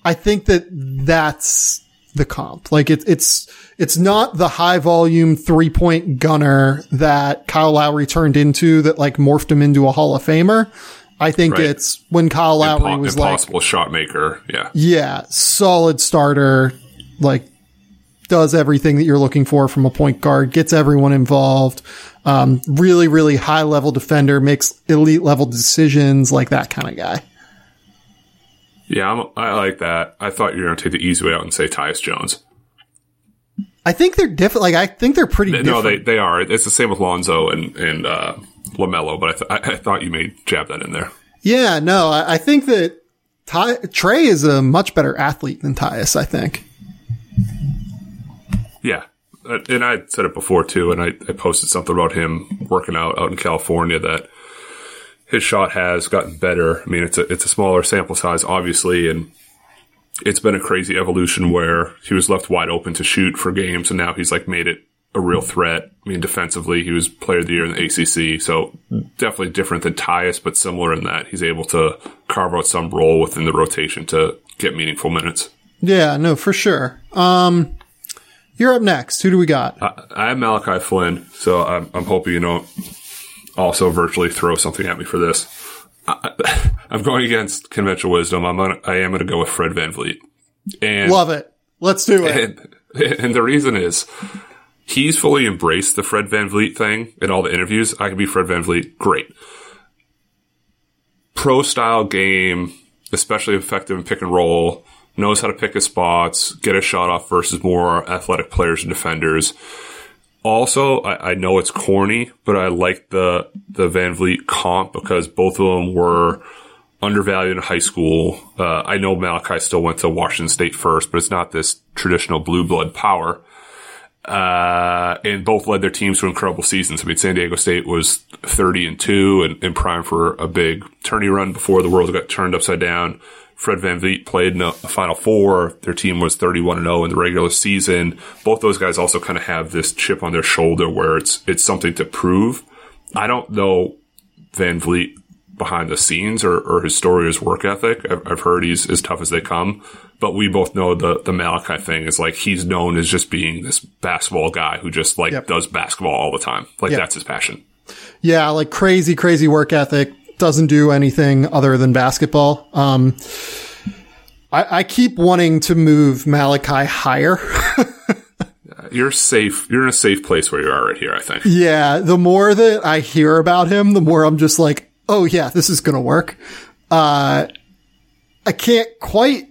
I think that that's the comp. Like it, it's it's not the high volume three point gunner that Kyle Lowry turned into that like morphed him into a Hall of Famer. I think Right. it's when Kyle Lowry Impo- was like, impossible shot maker. Yeah. yeah, solid starter, like does everything that you're looking for from a point guard, gets everyone involved. Um, really, really high level defender, makes elite level decisions, like that kind of guy. Yeah, I'm, I like that. I thought you were going to take the easy way out and say Tyus Jones. I think they're different. Like I think they're pretty different. No, they they are. It's the same with Lonzo and and uh, Lamelo, but I, th- I, thought you may jab that in there. yeah, no, I, I think that Ty, Tre is a much better athlete than Tyus. I think. Yeah, Uh, and I said it before too, and I, I posted something about him working out out in California that his shot has gotten better. I mean, it's a it's a smaller sample size, obviously, and it's been a crazy evolution where he was left wide open to shoot for games, and now he's like made it a real threat. I mean, defensively, he was player of the year in the ACC, so definitely different than Tyus, but similar in that he's able to carve out some role within the rotation to get meaningful minutes. Yeah, no, for sure. Um, you're up next. Who do we got? I, I have Malachi Flynn, so I'm, I'm hoping you don't also virtually throw something at me for this. I, [LAUGHS] I'm going against conventional wisdom. I'm gonna, I am going to go with Fred VanVleet, and Love it. Let's do it. and, [LAUGHS] and the reason is he's fully embraced the Fred VanVleet thing in all the interviews. I can be Fred VanVleet, great. Pro style game, especially effective in pick and roll, knows how to pick his spots, get a shot off versus more athletic players and defenders. Also, I, I know it's corny, but I like the the Van Vliet comp because both of them were undervalued in high school. Uh, I know Malachi still went to Washington State first, but it's not this traditional blue blood power. Uh, and both led their teams to incredible seasons. I mean, San Diego State was 30 and 2 and, and prime for a big tourney run before the world got turned upside down. Fred VanVleet played in a, Final Four. Their team was 31 and 0 in the regular season. Both those guys also kind of have this chip on their shoulder where it's, it's something to prove. I don't know VanVleet behind the scenes or, or his story or his work ethic. I've, I've heard he's as tough as they come, but we both know the, the Malachi thing is like he's known as just being this basketball guy who just like Yep. does basketball all the time. Like Yep. that's his passion. Yeah, like crazy, crazy work ethic. Doesn't do anything other than basketball. Um, I, I keep wanting to move Malachi higher. [LAUGHS] you're safe. You're in a safe place where you are right here. I think. Yeah, the more that I hear about him, the more I'm just like, oh yeah, this is gonna work. Uh, I can't quite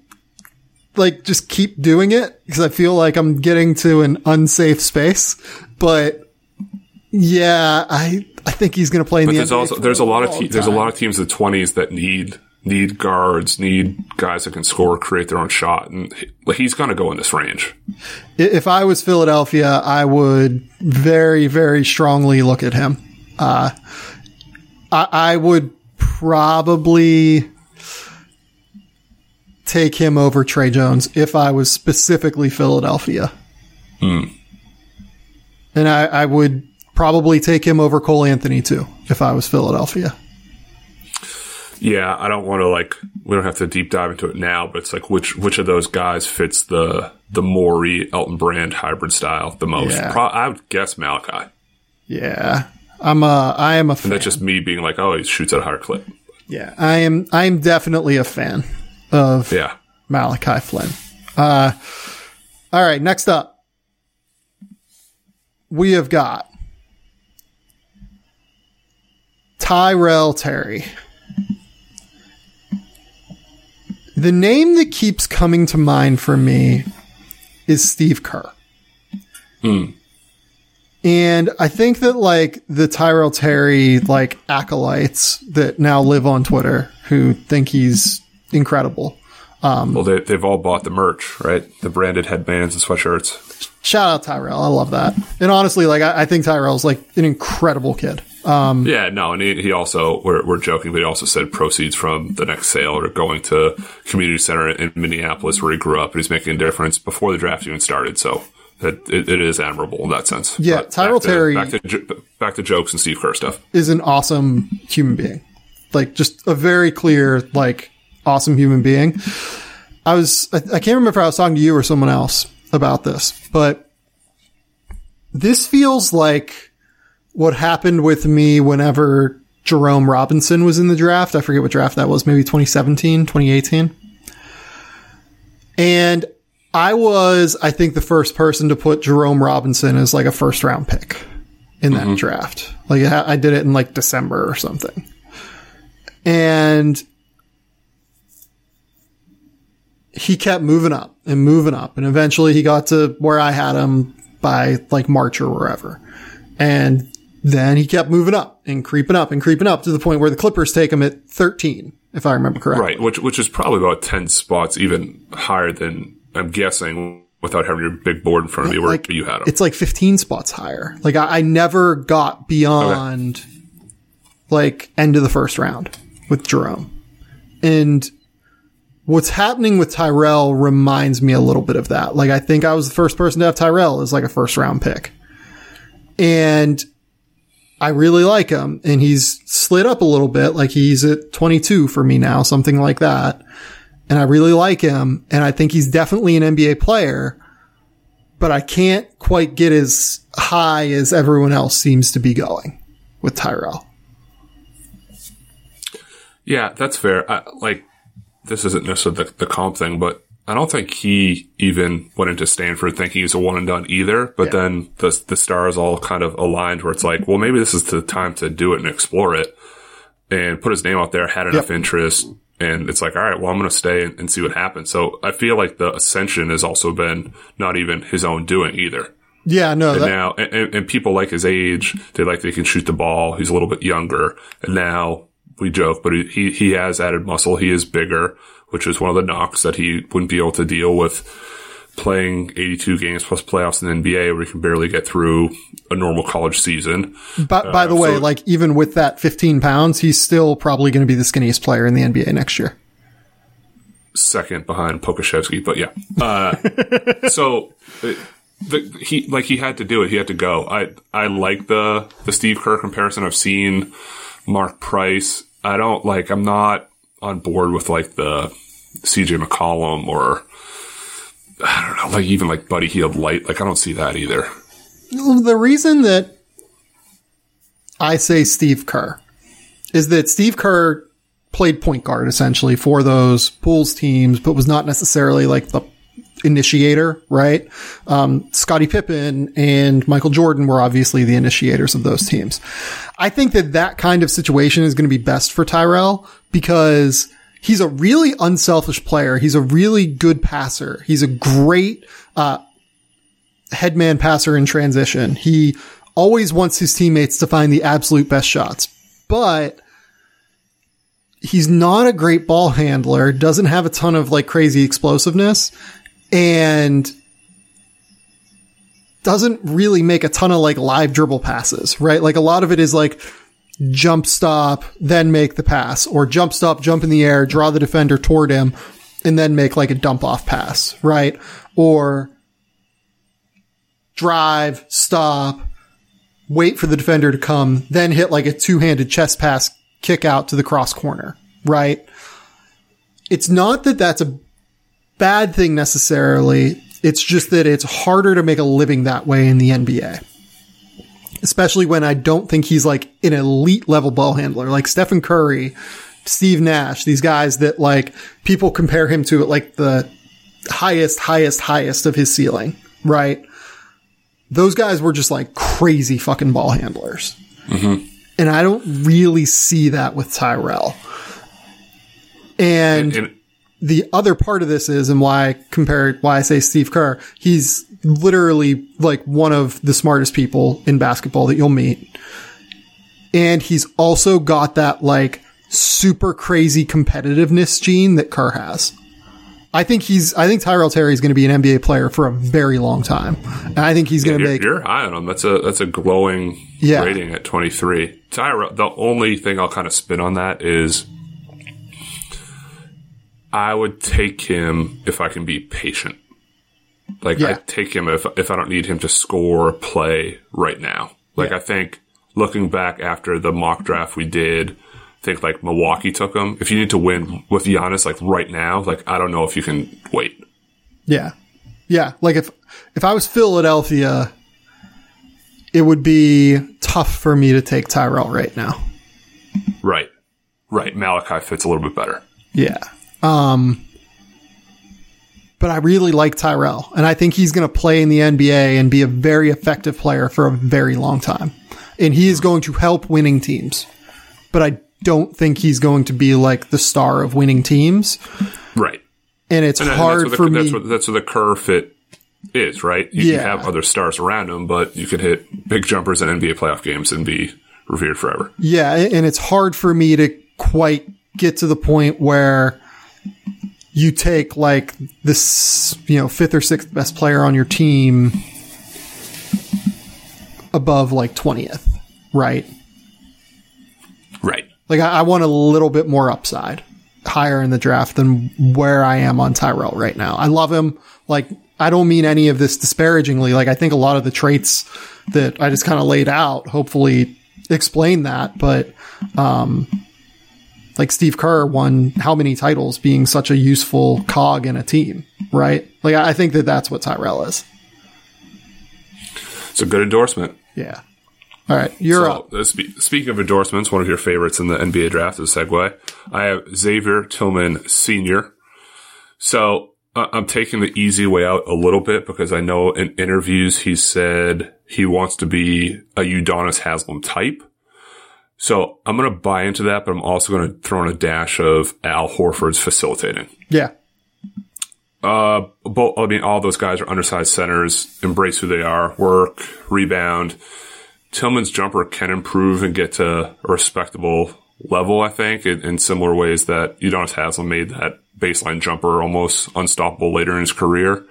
like just keep doing it because I feel like I'm getting to an unsafe space. But yeah, I I think he's gonna play in But the there's NBA also for there's a lot of long te- there's a lot of teams in the 20s that need need guards, need guys that can score, create their own shot, and he's gonna go in this range. If I was Philadelphia, I would very, very strongly look at him. Uh, I, I would probably take him over Tre Jones if I was specifically Philadelphia. Hmm. And I, I would probably take him over Cole Anthony too if I was Philadelphia. Yeah, I don't want to like we don't have to deep dive into it now, but it's like which which of those guys fits the the Morey Elton Brand hybrid style the most? Yeah. Pro- I would guess Malachi. Yeah. I'm a, I am a fan. And that's just me being like, oh, he shoots at a higher clip. yeah. I am, I am definitely a fan of Yeah. Malachi Flynn. Uh, all right, next up, we have got Tyrell Terry. The name that keeps coming to mind for me is Steve Kerr. And I think that like the Tyrell Terry like acolytes that now live on Twitter who think he's incredible. Well, they, they've all bought the merch, right? The branded headbands and sweatshirts. Shout out Tyrell. I love that. And honestly, like I, I think Tyrell's like an incredible kid. Um, Yeah, no, and he, he also we're, we're joking, but he also said proceeds from the next sale are going to community center in Minneapolis where he grew up, and he's making a difference before the draft even started. So it, it, it is admirable in that sense. Yeah, But Tyrell back to- Terry- Back to, back to jokes and Steve Kerr stuff. is an awesome human being. Like just a very clear, like awesome human being. I was, I, I can't remember if I was talking to you or someone else about this, but this feels like what happened with me whenever Jerome Robinson was in the draft. I forget what draft that was, maybe 2017, 2018. And I was, I think, the first person to put Jerome Robinson as like a first round pick in that mm-hmm. draft. Like I did it in like December or something. And he kept moving up and moving up. And eventually he got to where I had him by like March or wherever. And then he kept moving up and creeping up and creeping up to the point where the Clippers take him at 13, if I remember correctly. Right, which which is probably about ten spots even higher than I'm guessing without having your big board in front of you where Like, you had him. It's like 15 spots higher. Like I, I never got beyond like end of the first round with Jerome. And what's happening with Tyrell reminds me a little bit of that. Like I think I was the first person to have Tyrell as like a first round pick. And I really like him and he's slid up a little bit. Like he's at 22 for me now, something like that. And I really like him and I think he's definitely an NBA player but I can't quite get as high as everyone else seems to be going with Tyrell. Yeah, that's fair. I, like, this isn't necessarily the, the comp thing, but I don't think he even went into Stanford thinking he's a one and done either. But then the the stars all kind of aligned where it's like, well, maybe this is the time to do it and explore it, and put his name out there. Had enough interest, and it's like, all right, well, I'm going to stay and, and see what happens. So I feel like the ascension has also been not even his own doing either. Yeah, no, And that, now, and, and- and people like his age, they like they can shoot the ball. He's a little bit younger. And now we joke, but he, he, has added muscle. He is bigger, which is one of the knocks that he wouldn't be able to deal with playing 82 games plus playoffs in the NBA where he can barely get through a normal college season. but by the way, so- like even with that 15 pounds, he's still probably going to be the skinniest player in the NBA next year. second behind Pokusevski, but yeah. Uh, [LAUGHS] so uh, the, he like he had to do it. He had to go. I I like the the Steve Kerr comparison. I've seen Mark Price. I don't like. I'm not on board with like the CJ McCollum or I don't know, like even like Buddy Hield Light. Like I don't see that either. The reason that I say Steve Kerr is that Steve Kerr played point guard essentially for those Bulls teams, but was not necessarily like the initiator, right? Um, Scottie Pippen and Michael Jordan were obviously the initiators of those teams. I think that that kind of situation is going to be best for Tyrell because he's a really unselfish player. He's a really good passer. He's a great, uh, headman passer in transition. He always wants his teammates to find the absolute best shots, but he's not a great ball handler, doesn't have a ton of like crazy explosiveness and doesn't really make a ton of like live dribble passes, right? Like a lot of it is like jump stop, then make the pass or jump stop, jump in the air, draw the defender toward him and then make like a dump off pass, right? Or drive, stop, wait for the defender to come, then hit like a two handed chest pass kick out to the cross corner, right? It's not that that's a bad thing necessarily. It's just that it's harder to make a living that way in the NBA. Especially when I don't think he's like an elite level ball handler, like Stephen Curry, Steve Nash, these guys that like people compare him to at like the highest, highest, highest of his ceiling, right? Those guys were just like crazy fucking ball handlers. Mm-hmm. And I don't really see that with Tyrell. And, and, and the other part of this is, and why I compare, why I say Steve Kerr, he's literally like one of the smartest people in basketball that you'll meet. And he's also got that like super crazy competitiveness gene that Kerr has. I think he's. I think Tyrell Terry is going to be an NBA player for a very long time, and I think he's going to yeah, make. You're high on him. That's a that's a glowing yeah. rating at 23. Tyrell. The only thing I'll kind of spin on that is, I would take him if I can be patient. Like yeah. I take him if if I don't need him to score play right now. Like I think looking back after the mock draft we did I think like Milwaukee took him. If you need to win with Giannis like right now, like I don't know if you can wait. Yeah. Yeah. Like if if I was Philadelphia, it would be tough for me to take Tyrell right now. Right. Right. Malachi fits a little bit better. Yeah. Um but I really like Tyrell and I think he's going to play in the NBA and be a very effective player for a very long time. And he is going to help winning teams. But I don't think he's going to be like the star of winning teams. Right. And it's and hard for the, me. That's what, that's what the Kerr fit is, right? You yeah. have other stars around him, but you can hit big jumpers in NBA playoff games and be revered forever. Yeah. And it's hard for me to quite get to the point where you take like this, you know, fifth or sixth best player on your team above like 20th, right? Right. Like I, I, want a little bit more upside higher in the draft than where I am on Tyrell right now. I love him. Like I don't mean any of this disparagingly. Like I think a lot of the traits that I just kind of laid out hopefully explain that, but, um, like Steve Kerr won how many titles being such a useful cog in a team, right? Like I think that that's what Tyrell is. It's a good endorsement. Yeah. All right, you're so, up. Uh, spe- speaking of endorsements, one of your favorites in the NBA draft is segue. I have Xavier Tillman Sr. So uh, I'm taking the easy way out a little bit because I know in interviews he said he wants to be a Udonis Haslem type. So I'm going to buy into that, but I'm also going to throw in a dash of Al Horford's facilitating. Yeah. Uh, both, I mean, all those guys are undersized centers, embrace who they are, work, rebound Tillman's jumper can improve and get to a respectable level, I think, in, in similar ways that Udonis Haslem made that baseline jumper almost unstoppable later in his career.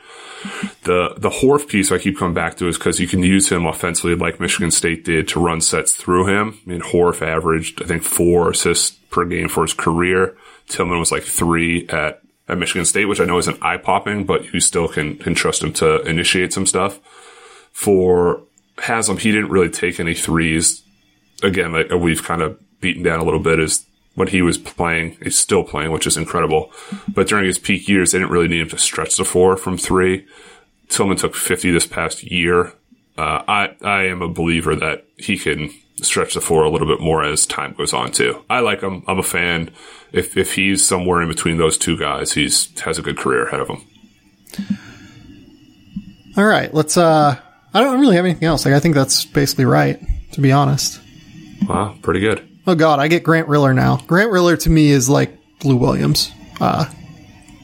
The the Horf piece I keep coming back to is because you can use him offensively like Michigan State did to run sets through him. I mean, Horf averaged, I think, four assists per game for his career. Tillman was like three at, at Michigan State, which I know isn't eye popping, but you still can, can trust him to initiate some stuff. For Haslem, he didn't really take any threes. Again, like we've kind of beaten down a little bit is when he was playing, he's still playing, which is incredible. But during his peak years, they didn't really need him to stretch the floor from three. Tillman took 50 this past year. Uh, I, I am a believer that he can stretch the floor a little bit more as time goes on too. I like him. I'm a fan. If, if he's somewhere in between those two guys, he's has a good career ahead of him. All right, let's. uh I don't really have anything else. Like I think that's basically right. To be honest. Wow, pretty good. Oh God, I get Grant Riller now. Grant Riller to me is like Lou Williams. Uh,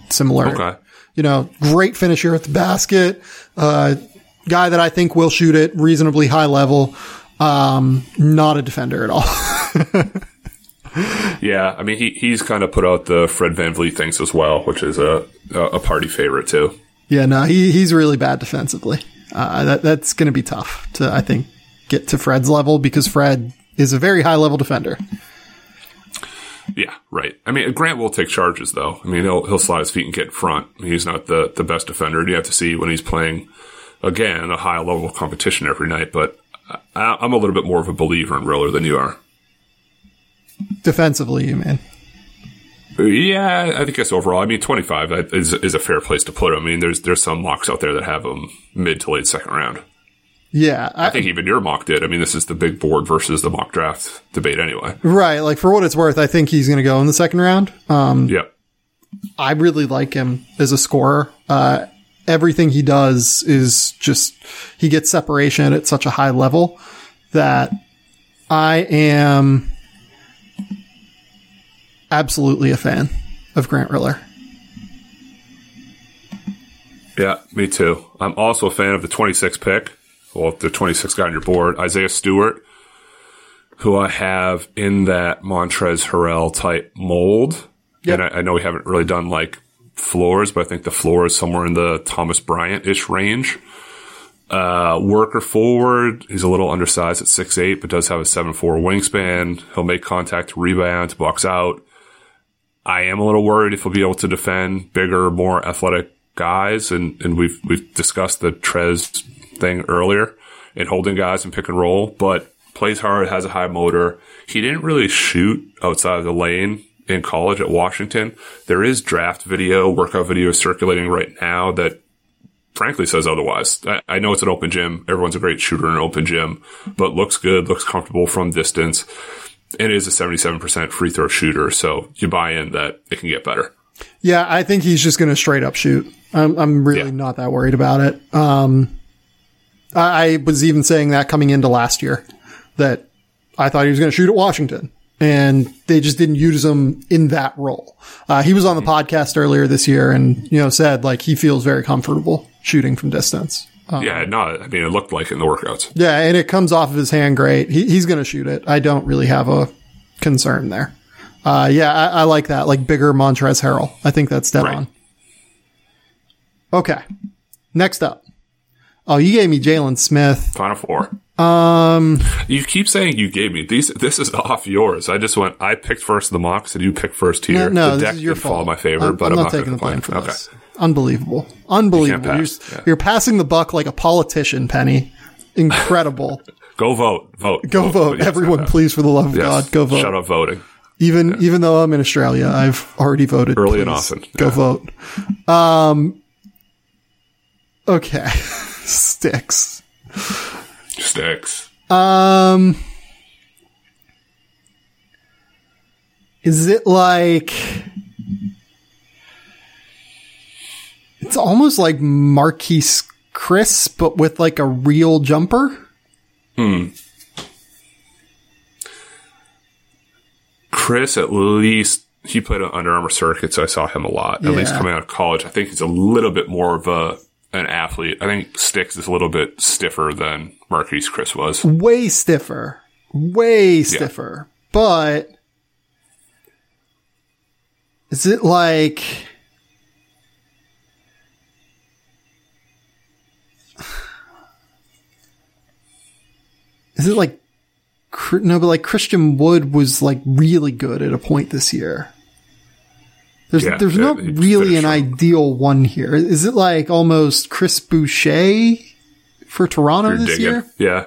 similar. Okay. You know, great finisher at the basket. Uh, guy that I think will shoot at reasonably high level. Um, not a defender at all. [LAUGHS] Yeah, I mean he he's kind of put out the Fred VanVleet things as well, which is a a party favorite too. yeah, no, he, he's really bad defensively. Uh, that, that's going to be tough to, I think, get to Fred's level because Fred is a very high level defender. Yeah, right. I mean Grant will take charges though. I mean he'll he'll slide his feet and get in front. He's not the the best defender. You have to see when he's playing again a high level competition every night. But I, I'm a little bit more of a believer in Riller than you are. Defensively, you mean? Yeah, I think that's overall. I mean, 25 is, is a fair place to put him. I mean, there's there's some mocks out there that have him mid to late second round. Yeah, I, I think even your mock did. I mean, this is the big board versus the mock draft debate anyway. right. Like for what it's worth, I think he's going to go in the second round. Um, Yep. I really like him as a scorer. Uh, everything he does is just he gets separation at such a high level that I am absolutely a fan of Grant Riller. Yeah, me too. I'm also a fan of the 26 pick. Well, the 26 guy on your board, Isaiah Stewart, who I have in that Montrez Harrell type mold. Yep. And I, I know we haven't really done like floors, but I think the floor is somewhere in the Thomas Bryant ish range. Uh, worker forward. He's a little undersized at 6'8, but does have a 7'4 wingspan. He'll make contact, rebound, box out. I am a little worried if he'll be able to defend bigger, more athletic guys. And, and we've, we've discussed the Trez thing earlier in holding guys and pick and roll, but plays hard, has a high motor. He didn't really shoot outside of the lane in college at Washington. There is draft video, workout video circulating right now that frankly says otherwise. I, I know it's an open gym. Everyone's a great shooter in an open gym, but looks good, looks comfortable from distance. It is a 77% free throw shooter. So you buy in that it can get better. Yeah, I think he's just going to straight up shoot. I'm, I'm really Yeah. not that worried about it. Um, I, I was even saying that coming into last year that I thought he was going to shoot at Washington and they just didn't use him in that role. Uh, he was on the podcast earlier this year and, you know, said like he feels very comfortable shooting from distance. yeah, no, I mean, it looked like in the workouts. Yeah, and it comes off of his hand great. He, he's going to shoot it. I don't really have a concern there. Uh, yeah, I, I like that. Like bigger Montrez Harrell. I think that's dead Right. on. Okay. Next up. Oh, you gave me Jalen Smith. Final four. Um, you keep saying you gave me these. This is off yours. I just went. I picked first the mocks, and you picked first here. No, no the this deck is your fault. fall my favor, I'm, but I'm I'm not taking the blame for this. Unbelievable. Unbelievable. You Yeah. you're passing the buck like a politician, Penny. Incredible. [LAUGHS] Go vote. Vote. Go vote. Yes, Everyone, please, for the love of Yes. God, go vote. Shut up voting. Even even though I'm in Australia, I've already voted. Early and Please often. Go Yeah. vote. Um. Okay. [LAUGHS] Sticks. Sticks. Um. Is it like? It's almost like Marquese Chriss, but with like a real jumper. Chriss, at least he played on Under Armour circuit, so I saw him a lot. At least coming out of college, I think he's a little bit more of a an athlete. I think Sticks is a little bit stiffer than Marquese Chriss was. way stiffer, way stiffer. But is it like [SIGHS] is it like no? But like Christian Wood was like really good at a point this year. There's Yeah, there's yeah, not really an ideal one here. Is it like almost Chris Boucher for Toronto You're this digging. year? Yeah.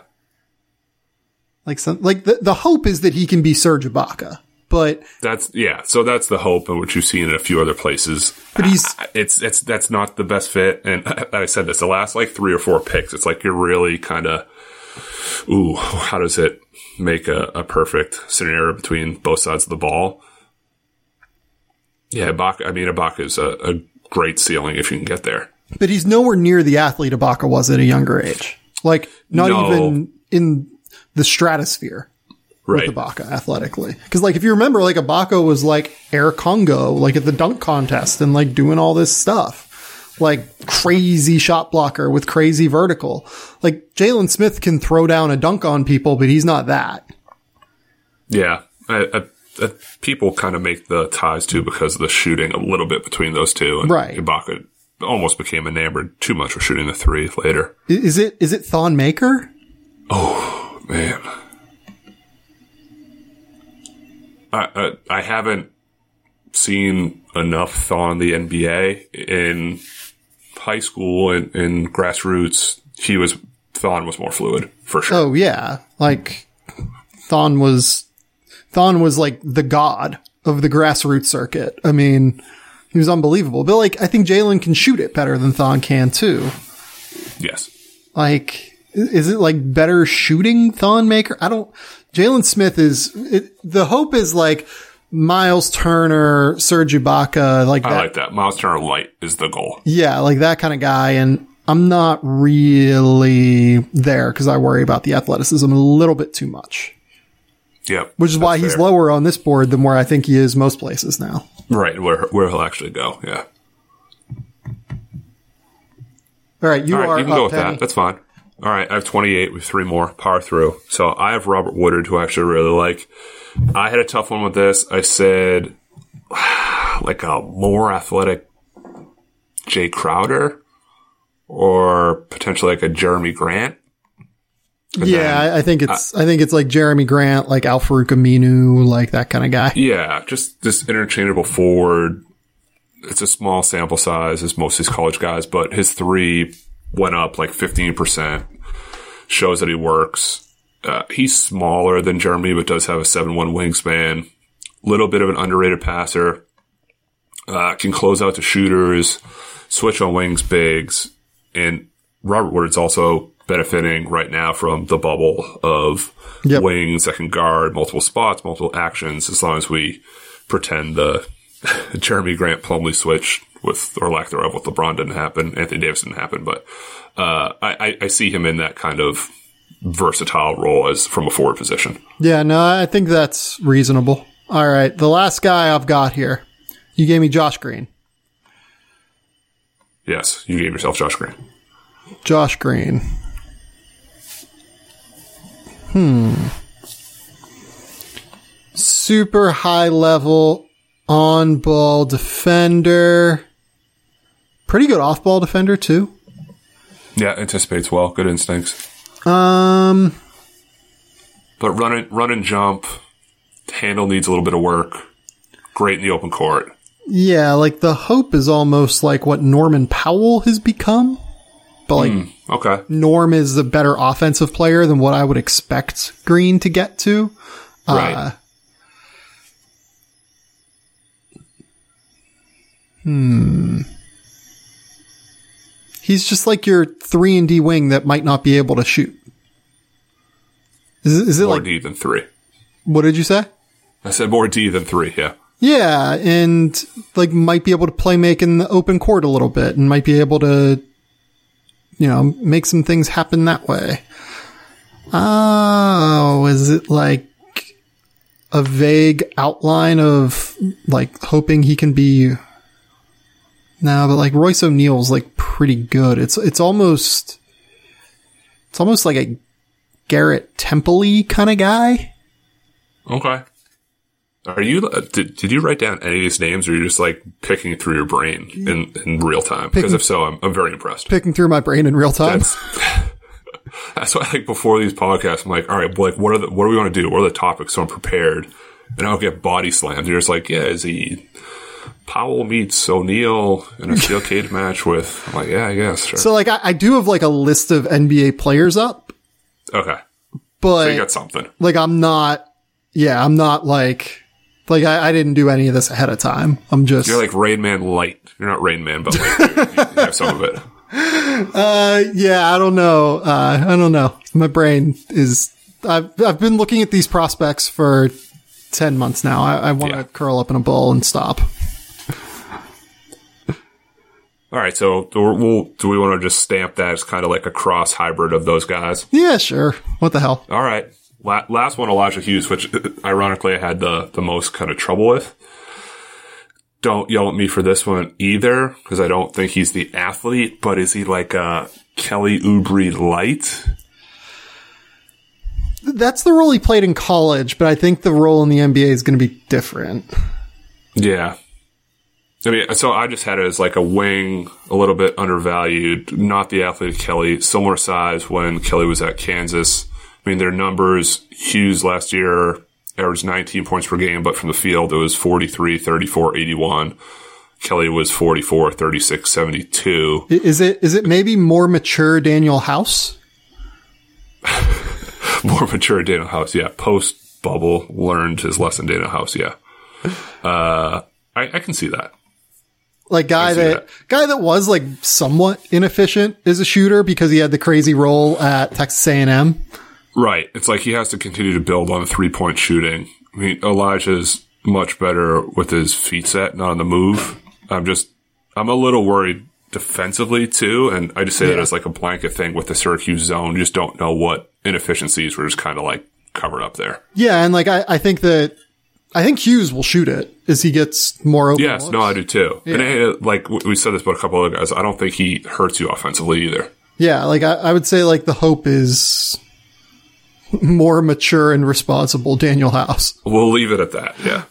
Like some, like the, the hope is that he can be Serge Ibaka, but That's yeah. So that's the hope, and what you've seen in a few other places. But he's- it's it's that's not the best fit. And [LAUGHS] I said this the last like three or four picks. It's like you're really kind of, ooh, how does it make a, a perfect scenario between both sides of the ball? Yeah, Ibaka. I mean, Ibaka is a, a great ceiling if you can get there. but he's nowhere near the athlete Ibaka was at a younger age. Like not No. even in the stratosphere Right. with Ibaka athletically. Because like if you remember, like Ibaka was like Air Congo, like at the dunk contest and like doing all this stuff. Like crazy shot blocker with crazy vertical. Like Jalen Smith can throw down a dunk on people, but he's not that. Yeah. I, I, people kind of make the ties too because of the shooting a little bit between those two. And Right. Ibaka almost became enamored too much with shooting the three later. Is it is it Thon Maker? Oh man. I, I, I haven't seen enough Thon in the NBA. In high school and in grassroots, he was, Thon was more fluid, for sure. Oh yeah, like Thon was Thon was like the god of the grassroots circuit. I mean, he was unbelievable. But like, I think Jalen can shoot it better than Thon can too. Yes. Like, is it like better shooting Thon Maker? I don't. Jalen Smith is it, the hope is like Miles Turner, Serge Ibaka, like I that. like that. Miles Turner light is the goal. Yeah, like that kind of guy. And I'm not really there because I worry about the athleticism a little bit too much. Yep. Which is why he's fair. lower on this board than where I think he is most places now. Right, where, where he'll actually go. Yeah. All right, you All right, are you can go with Penny. that. That's fine. All right, I have 28 with three more power through. So I have Robert Woodard, who I actually really like. I had a tough one with this. I said [SIGHS] like a more athletic Jae Crowder or potentially like a Jeremy Grant. yeah, I, I think it's I think it's like Jeremy Grant, like Al-Farouq Aminu, like that kind of guy. Yeah, just this interchangeable forward. It's a small sample size as most of these college guys, but his three went up like 15%. Shows that he works. Uh, he's smaller than Jeremy, but does have a 7-1 wingspan. Little bit of an underrated passer. Uh, can close out to shooters, switch on wings, bigs, and Robert Woodard's also benefiting right now from the bubble of Yep. wings that can guard multiple spots, multiple actions, as long as we pretend the [LAUGHS] Jeremy Grant Plumlee switch with or lack thereof with LeBron didn't happen, Anthony Davis didn't happen, but uh, I, I- I see him in that kind of versatile role as from a forward position. Yeah, no, I think that's reasonable. All right, the last guy I've got here. You gave me Josh Green. Yes, you gave yourself Josh Green. Josh Green. Hmm. Super high level on ball defender. Pretty good off ball defender too. Yeah, anticipates well, good instincts, Um, but run and run and jump. Handle needs a little bit of work. Great in the open court. yeah, like the hope is almost like what Norman Powell has become. But like Okay, Norm is a better offensive player than what I would expect Green to get to. right. Uh, He's just like your three and D wing that might not be able to shoot. Is, it- is it more like D than three. what did you say? I said more D than three. Yeah. Yeah, and like might be able to play make in the open court a little bit, and might be able to, you know, make some things happen that way. Oh, is it like a vague outline of like hoping he can be? No, but like Royce O'Neale's like pretty good. It's it's almost it's almost like a Garrett Temple kind of guy. Okay. Are you? Uh, did, did you write down any of these names, or you're you just like picking through your brain in, in real time? Because if so, I'm, I'm very impressed. Picking through my brain in real time. That's [LAUGHS] that's why like before these podcasts, I'm like, all right, well, like what are the what do we want to do? What are the topics? So I'm prepared, and I'll get body slammed. You're just like, yeah, is he Powell meets O'Neale in a [LAUGHS] steel cage match with? I'm like, yeah, I guess. Sure. So like I, I do have like a list of NBA players up, okay, but so you got something. like I'm not yeah, I'm not like like I, I didn't do any of this ahead of time. I'm just You're like Rain Man light. You're not Rain Man, but like, you, you have some of it. [LAUGHS] uh yeah, I don't know. Uh I don't know. My brain is I've I've been looking at these prospects for ten months now. I, I want to Yeah. curl up in a ball and stop. All right, so we'll, we'll do we want to just stamp that as kind of like a cross hybrid of those guys? Yeah, sure. What the hell? All right, La- last one, Elijah Hughes, which uh, ironically I had the the most kind of trouble with. Don't yell at me for this one either, because I don't think he's the athlete. But is he like a Kelly Oubre light? That's the role he played in college, but I think the role in the NBA is going to be different. Yeah. I mean, so I just had it as like a wing, a little bit undervalued, not the athlete of Kelly, similar size when Kelly was at Kansas. I mean, their numbers, Hughes last year averaged 19 points per game, but from the field, it was 43, 34, 81. Kelly was 44, 36, 72. Is it is it maybe more mature Danuel House? [LAUGHS] More mature Danuel House, yeah. Post bubble, learned his lesson, Danuel House, yeah. Uh, I, I can see that. Like guy see that, guy that was like somewhat inefficient as a shooter because he had the crazy role at Texas A&M. Right. It's like he has to continue to build on three point shooting. I mean, Elijah's much better with his feet set, not on the move. I'm just, I'm a little worried defensively too. And I just say that as like a blanket thing with the Syracuse zone. You just don't know what inefficiencies were just kind of like covered up there. Yeah, and like I, I think that I think Hughes will shoot it as he gets more open. Yes. No, I do too. And uh, like we said this about a couple of guys, I don't think he hurts you offensively either. Yeah, like I, I would say like the hope is more mature and responsible Danuel House. We'll leave it at that. Yeah.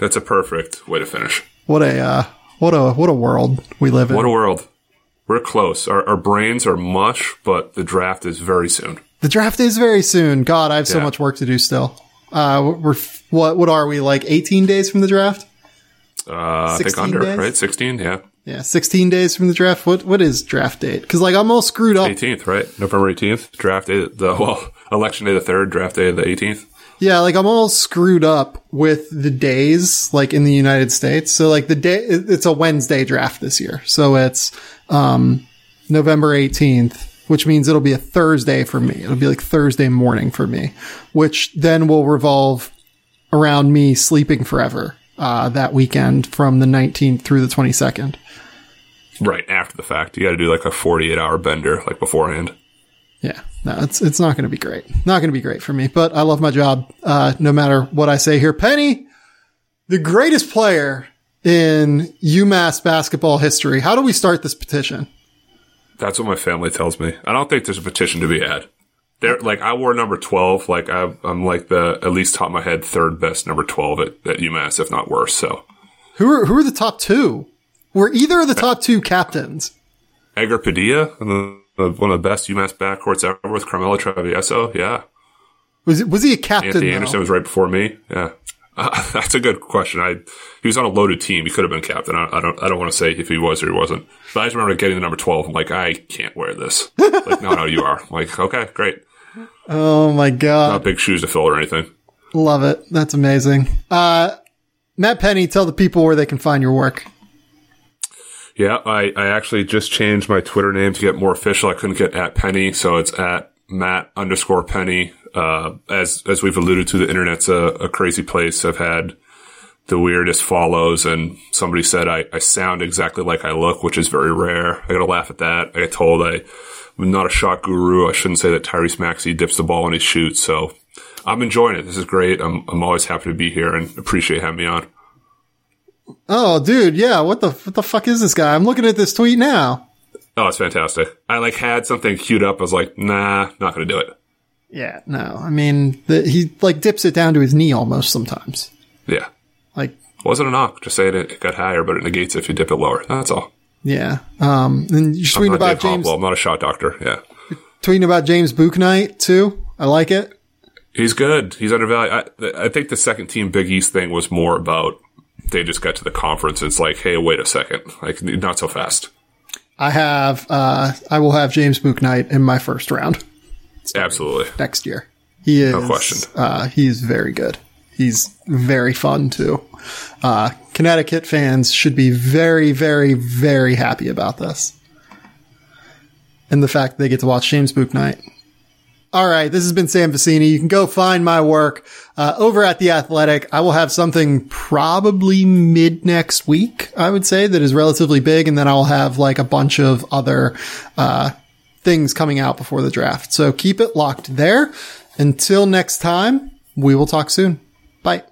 That's a perfect way to finish. What a uh, what a what a world we live in. What a world. We're close. Our, our brains are mush, but the draft is very soon. the draft is very soon. God, I have so much work to do still. Uh, we're what what are we like 18 days from the draft? Uh, I think 16 under, days? right? 16, yeah. Yeah, 16 days from the draft. What what is draft date? Because like I'm all screwed up. 18th, right? November 18th. Draft day, the, [LAUGHS] well, election day the 3rd, draft day the 18th. Yeah, like I'm all screwed up with the days, like in the United States. So like the day, it's a Wednesday draft this year. So it's, um, November 18th, which means it'll be a Thursday for me. It'll be like Thursday morning for me, which then will revolve around me sleeping forever, uh, that weekend from the 19th through the 22nd. Right after the fact. You got to do like a 48 hour bender, like beforehand. Yeah, no, it's it's not going to be great. Not going to be great for me, but I love my job. Uh, no matter what I say here, Penny, the greatest player in UMass basketball history. How do we start this petition? That's what my family tells me. I don't think there's a petition to be had. There, like I wore number 12. Like I, I'm like the, at least top of my head, third best number 12 at, at UMass, if not worse. So Who are who are the top two? Were either of the top two captains? Edgar Padilla, one of the best UMass backcourts ever with Carmelo Travieso. Yeah. Was it was he a captain? Anthony though? Anderson was right before me. Yeah, uh, [LAUGHS] that's a good question. I he was on a loaded team. He could have been captain. I, I don't. I don't want to say if he was or he wasn't. But I just remember getting the number twelve. I'm like, I can't wear this. [LAUGHS] like, no, no, you are. I'm like, okay, great. Oh my god, Not big shoes to fill or anything. love it. That's amazing. Uh, Matt Penny, tell the people where they can find your work. Yeah, I, I actually just changed my Twitter name to get more official. I couldn't get at Penny, so it's at Matt underscore Penny. Uh, as as we've alluded to, the internet's a, a crazy place. I've had the weirdest follows, and somebody said I, I sound exactly like I look, which is very rare. I gotta laugh at that. I get told I, I'm not a shot guru. I shouldn't say that Tyrese Maxey dips the ball when he shoots. So I'm enjoying it. This is great. I'm I'm always happy to be here and appreciate having me on. Oh, dude, yeah. What the what the fuck is this guy? I'm looking at this tweet now. Oh, it's fantastic. I like had something queued up. I was like, nah, not gonna do it. Yeah, no. I mean, the, he like dips it down to his knee almost sometimes. Yeah. Like, Wasn't a knock. Just saying it, it got higher, but it negates if you dip it lower. That's all. yeah. Um, and you're tweeting about Dave James, Hopwell. I'm not a shot doctor. Yeah. tweeting about James Bouknight too. I like it. He's good. He's undervalued. I, I think the second team Big East thing was more about they just got to the conference. And it's like, hey, wait a second. Like, not so fast. I have, uh, I will have James Bouknight in my first round Absolutely. Next year. He is. No question. Uh, he's very good. He's very fun too. Uh, Connecticut fans should be very, very, very happy about this. And the fact they get to watch James Bouknight. All right, this has been Sam Vecenie. You can go find my work uh, over at The Athletic. I will have something probably mid next week, I would say, that is relatively big. And then I'll have like a bunch of other uh, things coming out before the draft. So keep it locked there. Until next time, we will talk soon. Bye.